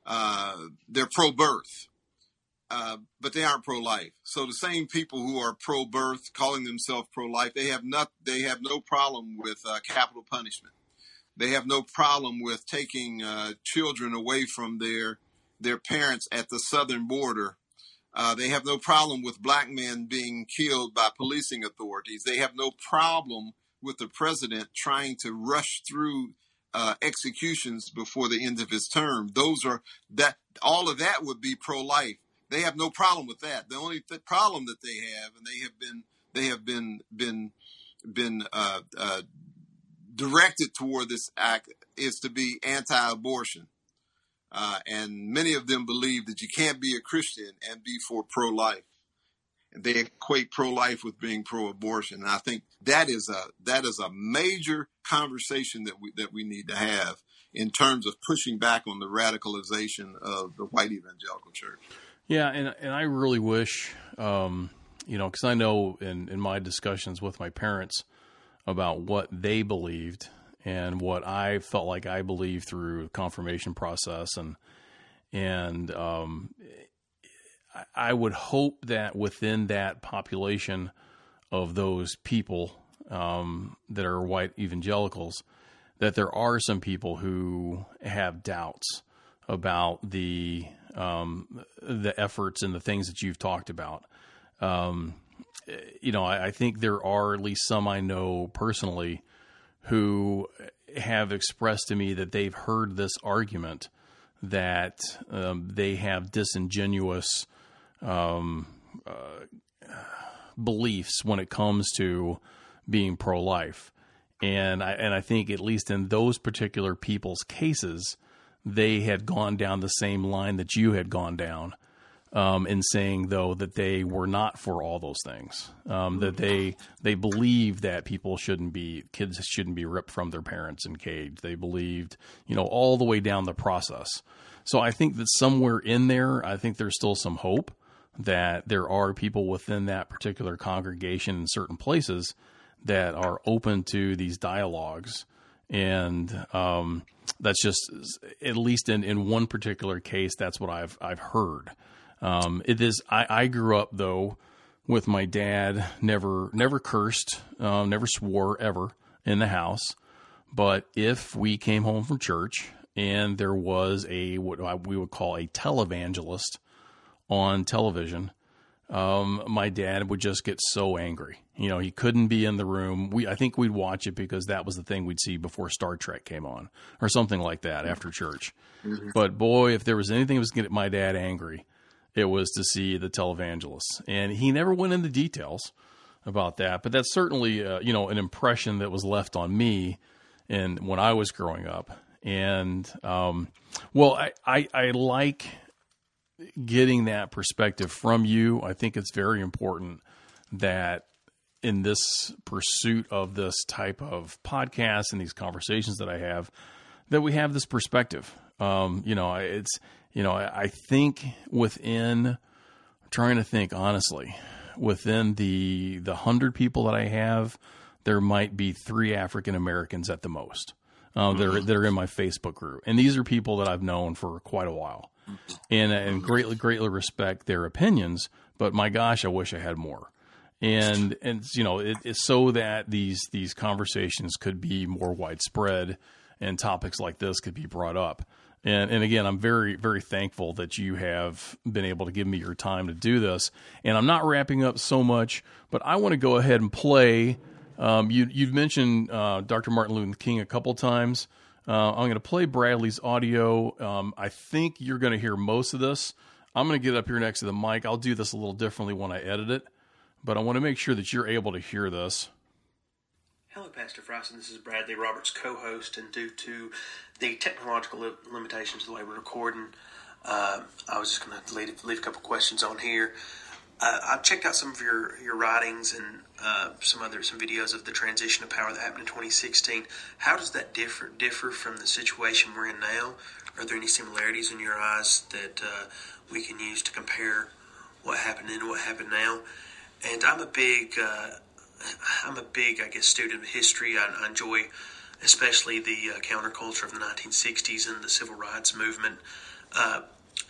Uh, they're pro birth, uh, but they aren't pro life. So the same people who are pro birth, calling themselves pro life, they have not, they have no problem with uh, capital punishment. They have no problem with taking uh, children away from their their parents at the southern border. Uh, they have no problem with black men being killed by policing authorities. They have no problem with the president trying to rush through uh, executions before the end of his term. Those are that all of that would be pro life. They have no problem with that. The only th- problem that they have, and they have been they have been been been uh, uh, directed toward this act is to be anti-abortion. Uh, and many of them believe that you can't be a Christian and be for pro-life. They equate pro-life with being pro-abortion. And I think that is a that is a major conversation that we that we need to have in terms of pushing back on the radicalization of the white evangelical church. Yeah, and and I really wish, um, you know, because I know in in my discussions with my parents about what they believed and what I felt like I believed through confirmation process, and and um, I- I would hope that within that population of those people um, that are white evangelicals, that there are some people who have doubts about the um, the efforts and the things that you've talked about. Um, you know, I, I think there are at least some I know personally who have expressed to me that they've heard this argument that um, they have disingenuous um, uh, beliefs when it comes to being pro life. And I, and I think, at least in those particular people's cases, they had gone down the same line that you had gone down um, in saying though that they were not for all those things. Um, that they they believed that people shouldn't be kids shouldn't be ripped from their parents and caged. They believed you know all the way down the process. So I think that somewhere in there, I think there's still some hope that there are people within that particular congregation in certain places that are open to these dialogues and um, that's just at least in, in one particular case that's what I've I've heard. Um, it is I, I grew up though with my dad never never cursed, um, never swore ever in the house. But if we came home from church and there was a what we would call a televangelist on television, um, my dad would just get so angry. You know, he couldn't be in the room. We, I think we'd watch it because that was the thing we'd see before Star Trek came on or something like that after church. Mm-hmm. But boy, if there was anything that was getting my dad angry, it was to see the televangelists. And he never went into details about that, but that's certainly, uh, you know, an impression that was left on me and when I was growing up. And, um, well, I, I, I like getting that perspective from you. I think it's very important that in this pursuit of this type of podcast and these conversations that I have, that we have this perspective. Um, you know, it's you know, I think within trying to think honestly, within the the hundred people that I have, there might be three African Americans at the most. Uh, that, are, mm-hmm. that are in my Facebook group, and these are people that I've known for quite a while, and and greatly greatly respect their opinions. But my gosh, I wish I had more and and you know it, it's so that these these conversations could be more widespread and topics like this could be brought up and and again i'm very very thankful that you have been able to give me your time to do this. And i'm not wrapping up so much but i want to go ahead and play um, you you've mentioned uh, dr martin luther king a couple times. Uh, i'm going to play bradley's audio. Um, i think you're going to hear most of this. I'm going to get up here next to the mic. I'll do this a little differently when i edit it but I want to make sure that you're able to hear this. Hello, Pastor Frison. This is Bradley Roberts, co host, and due to the technological li- limitations of the way we're recording, uh, I was just going to leave, leave, a couple questions on here. Uh, I've checked out some of your, your writings and uh, some other some videos of the transition of power that happened in 2016. How does that differ differ from the situation we're in now? Are there any similarities in your eyes that uh, we can use to compare what happened then and what happened now? and I'm a big, uh, I'm a big, I guess, student of history. I, I enjoy, especially the uh, counterculture of the 1960s and the civil rights movement. Uh,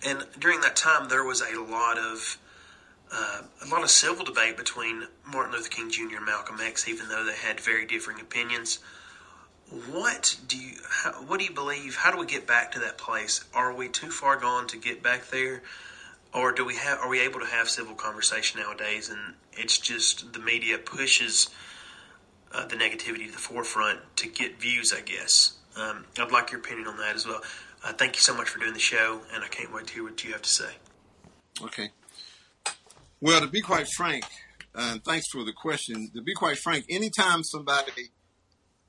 and during that time, there was a lot of uh, a lot of civil debate between Martin Luther King Jr. and Malcolm X, even though they had very differing opinions. What do you how, what do you believe? How do we get back to that place? Are we too far gone to get back there? Or do we have are we able to have civil conversation nowadays? And it's just the media pushes uh, the negativity to the forefront to get views i guess. Um, i'd like your opinion on that as well. Uh, thank you so much for doing the show and i can't wait to hear what you have to say. Okay. Well to be quite frank and uh, thanks for the question. To be quite frank anytime somebody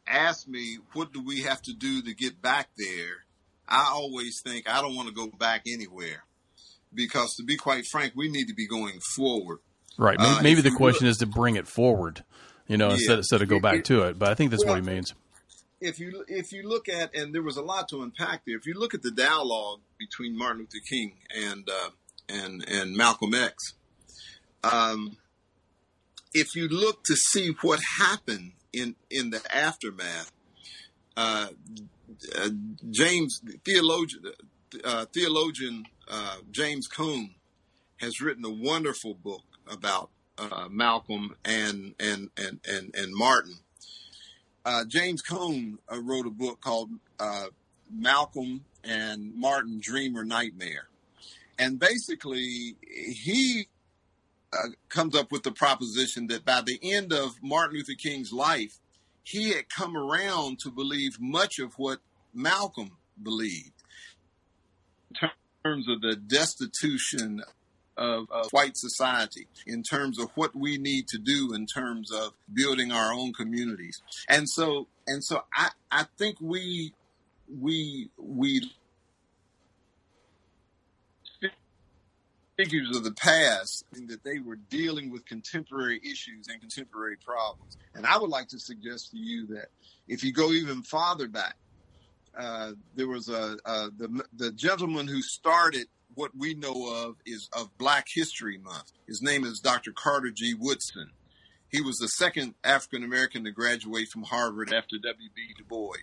asks me what do we have to do to get back there? I always think i don't want to go back anywhere because to be quite frank, we need to be going forward. Right. Maybe, uh, maybe the question look, is to bring it forward, you know, yeah, instead, instead of go back it, to it. But I think that's well, what he means. If you if you look at and there was a lot to unpack there. If you look at the dialogue between Martin Luther King and uh, and and Malcolm X, um, if you look to see what happened in in the aftermath, uh, uh James theologian uh, theologian uh, James Cone has written a wonderful book about uh, Malcolm and and and and, and Martin. Uh, James Cone uh, wrote a book called uh, Malcolm and Martin Dream or Nightmare, and basically he comes up with the proposition that by the end of Martin Luther King's life, he had come around to believe much of what Malcolm believed terms of the destitution of, of, white society, in terms of what we need to do in terms of building our own communities. And so, and so I, I think we, we, we figures of the past that they were dealing with contemporary issues and contemporary problems. And I would like to suggest to you that if you go even farther back, uh, there was a, the the gentleman who started what we know of is of Black History Month. His name is Dr. Carter G. Woodson. He was the second African American to graduate from Harvard after W.B. Du Bois,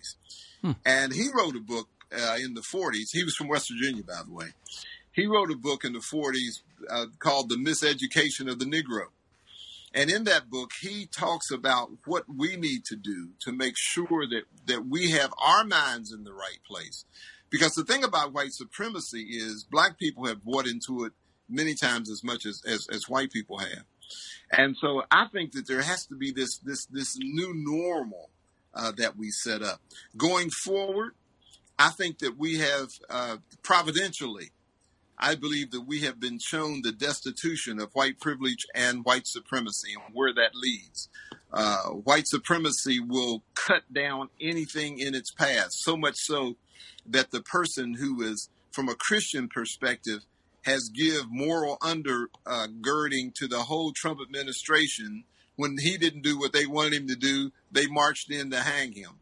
hmm. and he wrote a book uh, in the 40s. He was from West Virginia, by the way. He wrote a book in the 40s uh, called "The Miseducation of the Negro." And in that book, he talks about what we need to do to make sure that, that we have our minds in the right place. Because the thing about white supremacy is black people have bought into it many times as much as, as, as white people have. And so I think that there has to be this this this new normal uh, that we set up going forward. I think that we have uh, providentially, I believe that we have been shown the destitution of white privilege and white supremacy and where that leads. Uh, white supremacy will cut down anything in its path, so much so that the person who is, from a Christian perspective, has give moral undergirding to the whole Trump administration. When he didn't do what they wanted him to do, they marched in to hang him.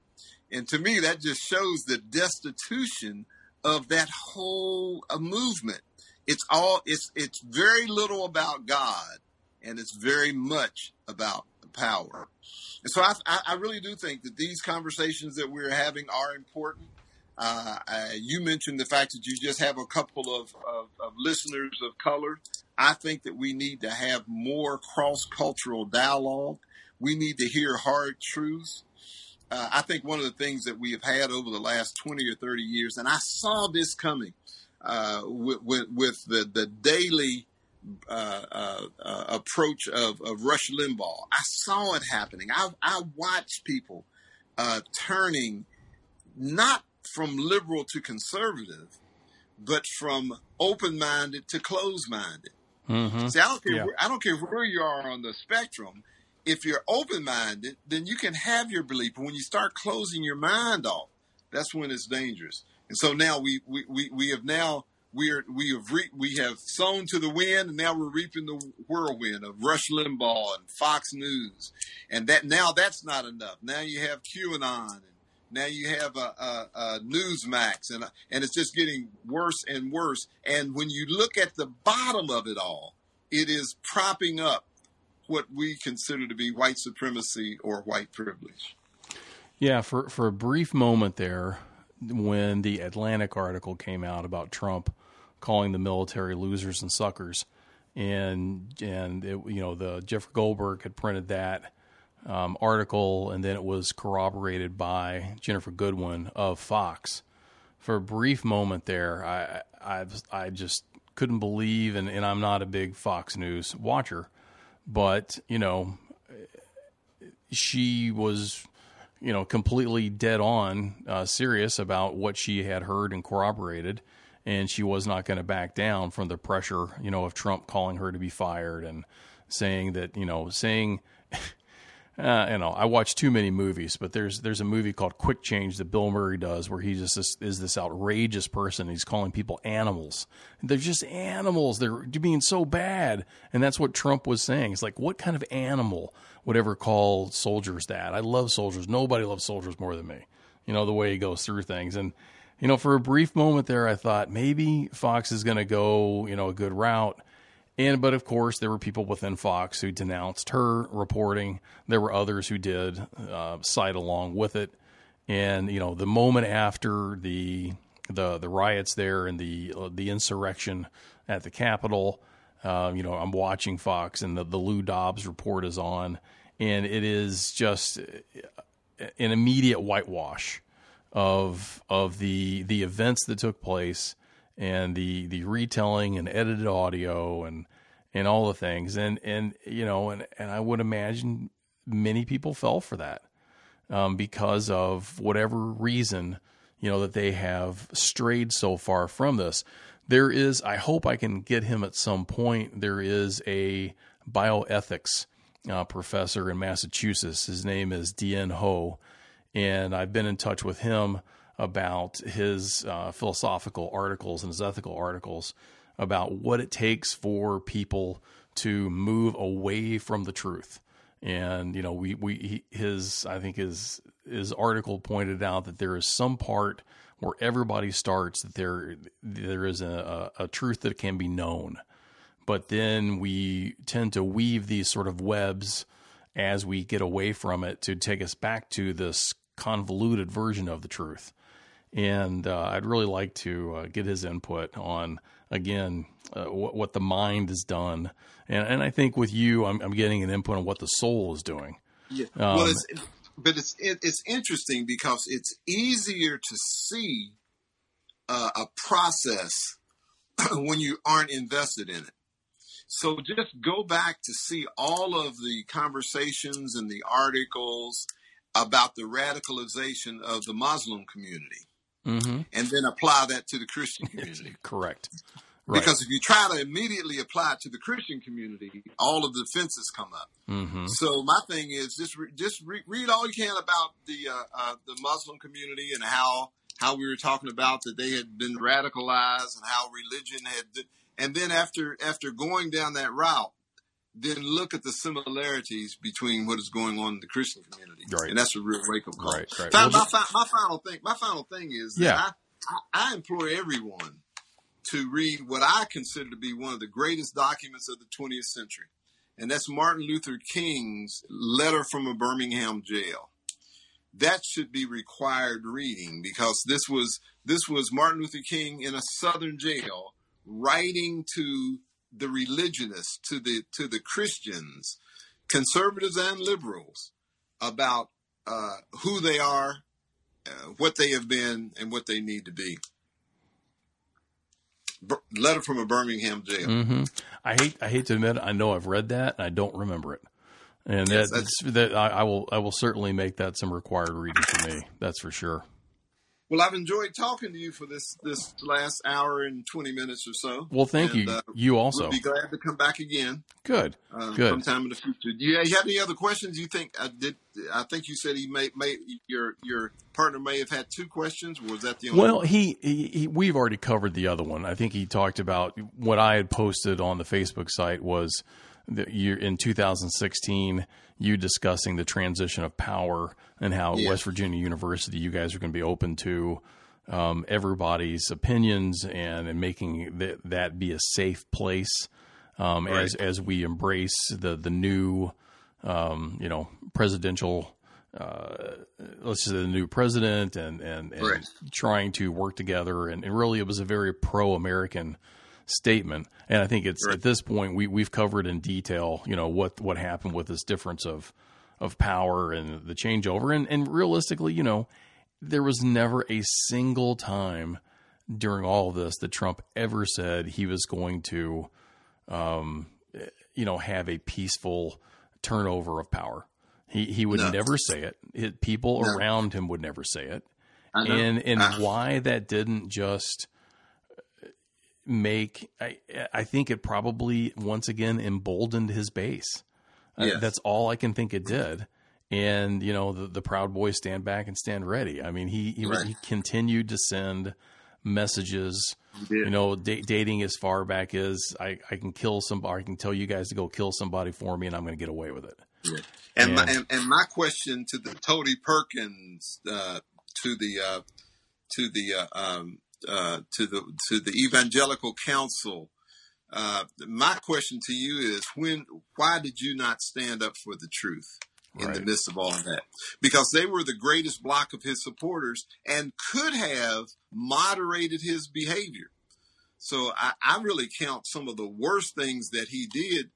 And to me, that just shows the destitution of that whole uh, movement. It's all it's it's very little about God, and it's very much about power. And so I, I really do think that these conversations that we're having are important. Uh, uh, you mentioned the fact that you just have a couple of, of, of, listeners of color. I think that we need to have more cross cultural dialogue. We need to hear hard truths. Uh, I think one of the things that we have had over the last 20 or 30 years, and I saw this coming uh, with, with, with, the, the daily uh, uh, approach of, of Rush Limbaugh. I saw it happening. I, I watched people turning not from liberal to conservative, but from open minded to closed minded. Mm-hmm. See, I don't care. Yeah. Where, I don't care where you are on the spectrum. If you're open minded, then you can have your belief. But when you start closing your mind off, that's when it's dangerous. And so now we we, we, we have now we are we have re, we have sown to the wind, and now we're reaping the whirlwind of Rush Limbaugh and Fox News, and that now that's not enough. Now you have QAnon and now you have a, a, a Newsmax, and and it's just getting worse and worse. And when you look at the bottom of it all, it is propping up what we consider to be white supremacy or white privilege. Yeah, for for a brief moment there, when the Atlantic article came out about Trump calling the military losers and suckers, and and it, you know the Jeff Goldberg had printed that um, article, and then it was corroborated by Jennifer Goodwin of Fox. For a brief moment there, I I, I just couldn't believe, and, and I'm not a big Fox News watcher, but you know, she was you know completely dead on uh, serious about what she had heard and corroborated and she was not going to back down from the pressure you know of Trump calling her to be fired and saying that you know saying (laughs) uh, you know, I watch too many movies, but there's there's a movie called Quick Change that Bill Murray does where he just is, is this outrageous person. He's calling people animals. They're just animals. They're being so bad, and that's what Trump was saying. It's like, what kind of animal would ever call soldiers that? I love soldiers. Nobody loves soldiers more than me. You know the way he goes through things, and you know, for a brief moment there, I thought maybe Fox is going to go, you know, a good route and but of course, there were people within Fox who denounced her reporting. There were others who did uh, side along with it. And you know, the moment after the the the riots there and the uh, the insurrection at the Capitol, uh, you know, I'm watching Fox and the, the Lou Dobbs report is on, and it is just an immediate whitewash of of the the events that took place and the the retelling and edited audio and and all the things and and you know and and I would imagine many people fell for that um, because of whatever reason you know that they have strayed so far from this. There is, I hope I can get him at some point. There is a bioethics uh, professor in Massachusetts. His name is Dean Ho, and I've been in touch with him about his uh, philosophical articles and his ethical articles about what it takes for people to move away from the truth. And you know, we we his I think his his article pointed out that there is some part where everybody starts that there there is a, a, truth that can be known, but then we tend to weave these sort of webs as we get away from it to take us back to this convoluted version of the truth. And uh, I'd really like to uh, get his input on again uh, what, what, the mind has done, and and I think with you, I'm, I'm getting an input on what the soul is doing. Yeah, um, well, it's, but it's it, it's interesting because it's easier to see uh, a process (clears throat) when you aren't invested in it. So just go back to see all of the conversations and the articles about the radicalization of the Muslim community, Mm-hmm. and then apply that to the Christian (laughs) community. Correct. Right. Because if you try to immediately apply to the Christian community, all of the fences come up. mm-hmm. So my thing is just re- just re- read all you can about the uh, uh, the Muslim community and how how we were talking about that they had been radicalized and how religion had, and then after after going down that route, then look at the similarities between what is going on in the Christian community, Right. and that's a real wake up call. Right, right. Well, my, my final thing, my final thing is Yeah. I, I, I implore everyone to read what I consider to be one of the greatest documents of the 20th century. And that's Martin Luther King's letter from a Birmingham jail. That should be required reading because this was this was Martin Luther King in a southern jail writing to the religionists, to the to the Christians, conservatives and liberals, about uh, who they are, uh, what they have been, and what they need to be. Letter from a Birmingham jail. hmm I hate I hate to admit it, I know I've read that and I don't remember it. And Yes, that, that's, that I, I will I will certainly make that some required reading for me. That's for sure. Well, I've enjoyed talking to you for this this last hour and twenty minutes or so. Well, thank And, you. uh, you also. We'll be glad to come back again Good. uh, Good. sometime in the future. Do you, you have any other questions? You think I did? I think you said he may, may your your partner may have had two questions. Or was that the only? Well, one? he, he, he we've already covered the other one. I think he talked about what I had posted on the Facebook site was that you in 2016 you discussing the transition of power and how Yeah. West Virginia University you guys are going to be open to um, everybody's opinions and, and making that, that be a safe place um, as as we embrace the the new um, you know presidential uh, let's say the new president and and, and Right. trying to work together and, and really it was a very pro American statement and I think it's at this point we we've covered in detail you know what what happened with this difference of of power and the changeover and and realistically you know there was never a single time during all of this that Trump ever said he was going to um, you know, have a peaceful turnover of power. He he would No. never say it. it people No. around him would never say it. And and Ah. why that didn't just make I I think it probably once again emboldened his base. Uh, that's all I can think it did. And you know the the Proud Boys stand back and stand ready. I mean he he, Right. he continued to send messages you know, da- dating as far back as I, I can kill somebody, I can tell you guys to go kill somebody for me, and I'm going to get away with it. And, my, and and my question to the Tony Perkins, uh, to the uh, to the uh, um, uh, to the to the Evangelical Council, uh, my question to you is when why did you not stand up for the truth in the midst of all of that? Because they were the greatest block of his supporters and could have moderated his behavior. So I, I really count some of the worst things that he did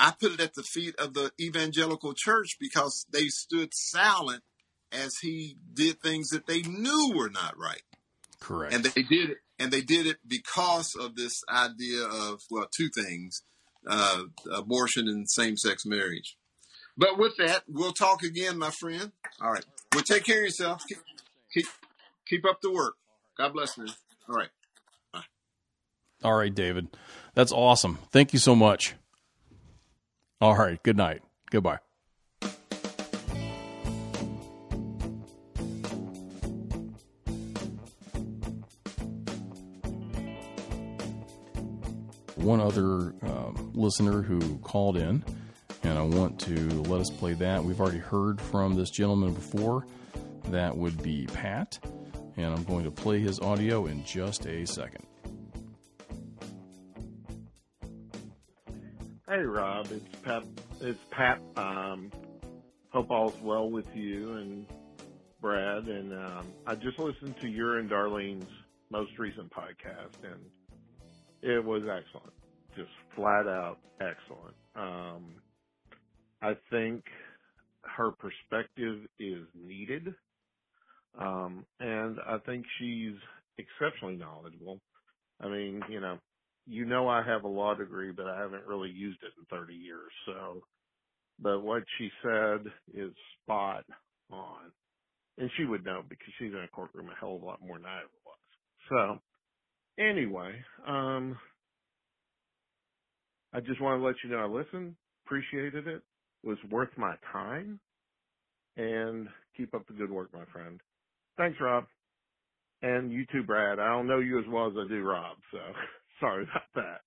I put it at the feet of the evangelical church because they stood silent as he did things that they knew were not right. Correct. And they did it and they did it because of this idea of well two things uh, abortion and same-sex marriage. But with that, we'll talk again, my friend. All right. Well, take care of yourself. Keep keep, keep up the work. God bless you. All right. All right, David. That's awesome. Thank you so much. All right. Good night. Goodbye. One other um, listener who called in, and I want to let us play that. We've already heard from this gentleman before. That would be Pat, and I'm going to play his audio in just a second. Hey Rob, it's Pat. It's Pat. Um, hope all's well with you and Brad. And um, I just listened to your and Darlene's most recent podcast, and it was excellent, just flat out excellent. Um, I think her perspective is needed, um, and I think she's exceptionally knowledgeable. I mean, you know, you know I have a law degree, but I haven't really used it in 30 years. So, but what she said is spot on. And she would know because she's in a courtroom a hell of a lot more than I ever was. Anyway, um, I just want to let you know I listened, appreciated it, was worth my time, and keep up the good work, my friend. Thanks, Rob. And you too, Brad. I don't know you as well as I do Rob, so (laughs) sorry about that.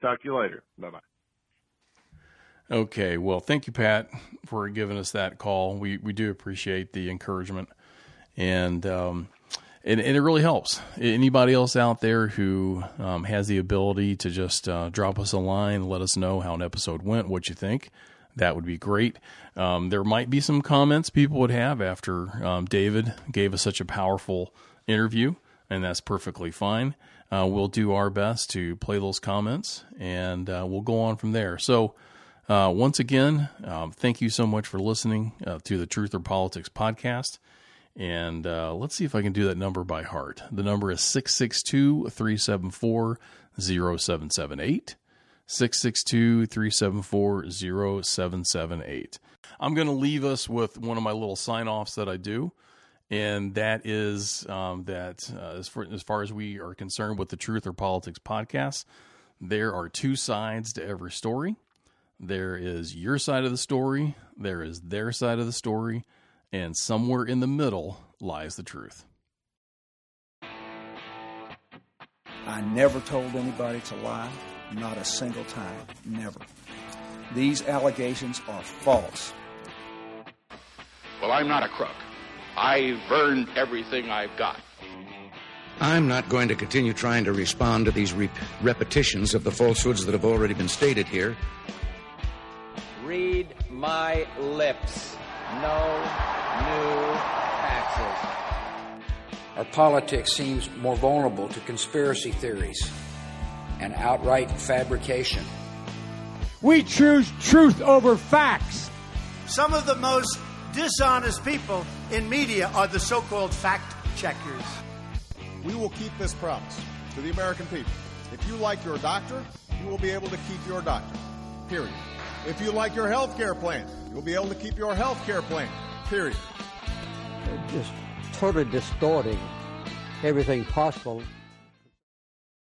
Talk to you later. Bye bye. Okay, well, thank you, Pat, for giving us that call. We we do appreciate the encouragement, and um, and, and it really helps. Anybody else out there who um, has the ability to just uh, drop us a line, let us know how an episode went, what you think. That would be great. Um, there might be some comments people would have after um, David gave us such a powerful interview, and that's perfectly fine. Uh, we'll do our best to play those comments, and uh, we'll go on from there. So, uh, once again, um, thank you so much for listening uh, to the Truth or Politics podcast. And uh, let's see if I can do that number by heart. The number is 662 374 0778. 662 374 0778. I'm going to leave us with one of my little sign offs that I do. And that is um, that uh, as, far, as far as we are concerned with the Truth or Politics podcast, there are two sides to every story. There is your side of the story, there is their side of the story, and somewhere in the middle lies the truth. I never told anybody to lie, not a single time, never. These allegations are false. Well, I'm not a crook. I've earned everything I've got. I'm not going to continue trying to respond to these re- repetitions of the falsehoods that have already been stated here. Read my lips. No new taxes. Our politics seems more vulnerable to conspiracy theories and outright fabrication. We choose truth over facts. Some of the most dishonest people in media are the so called fact checkers. We will keep this promise to the American people. If you like your doctor, you will be able to keep your doctor. Period. If you like your health care plan, you'll be able to keep your health care plan. Period. Just totally distorting everything possible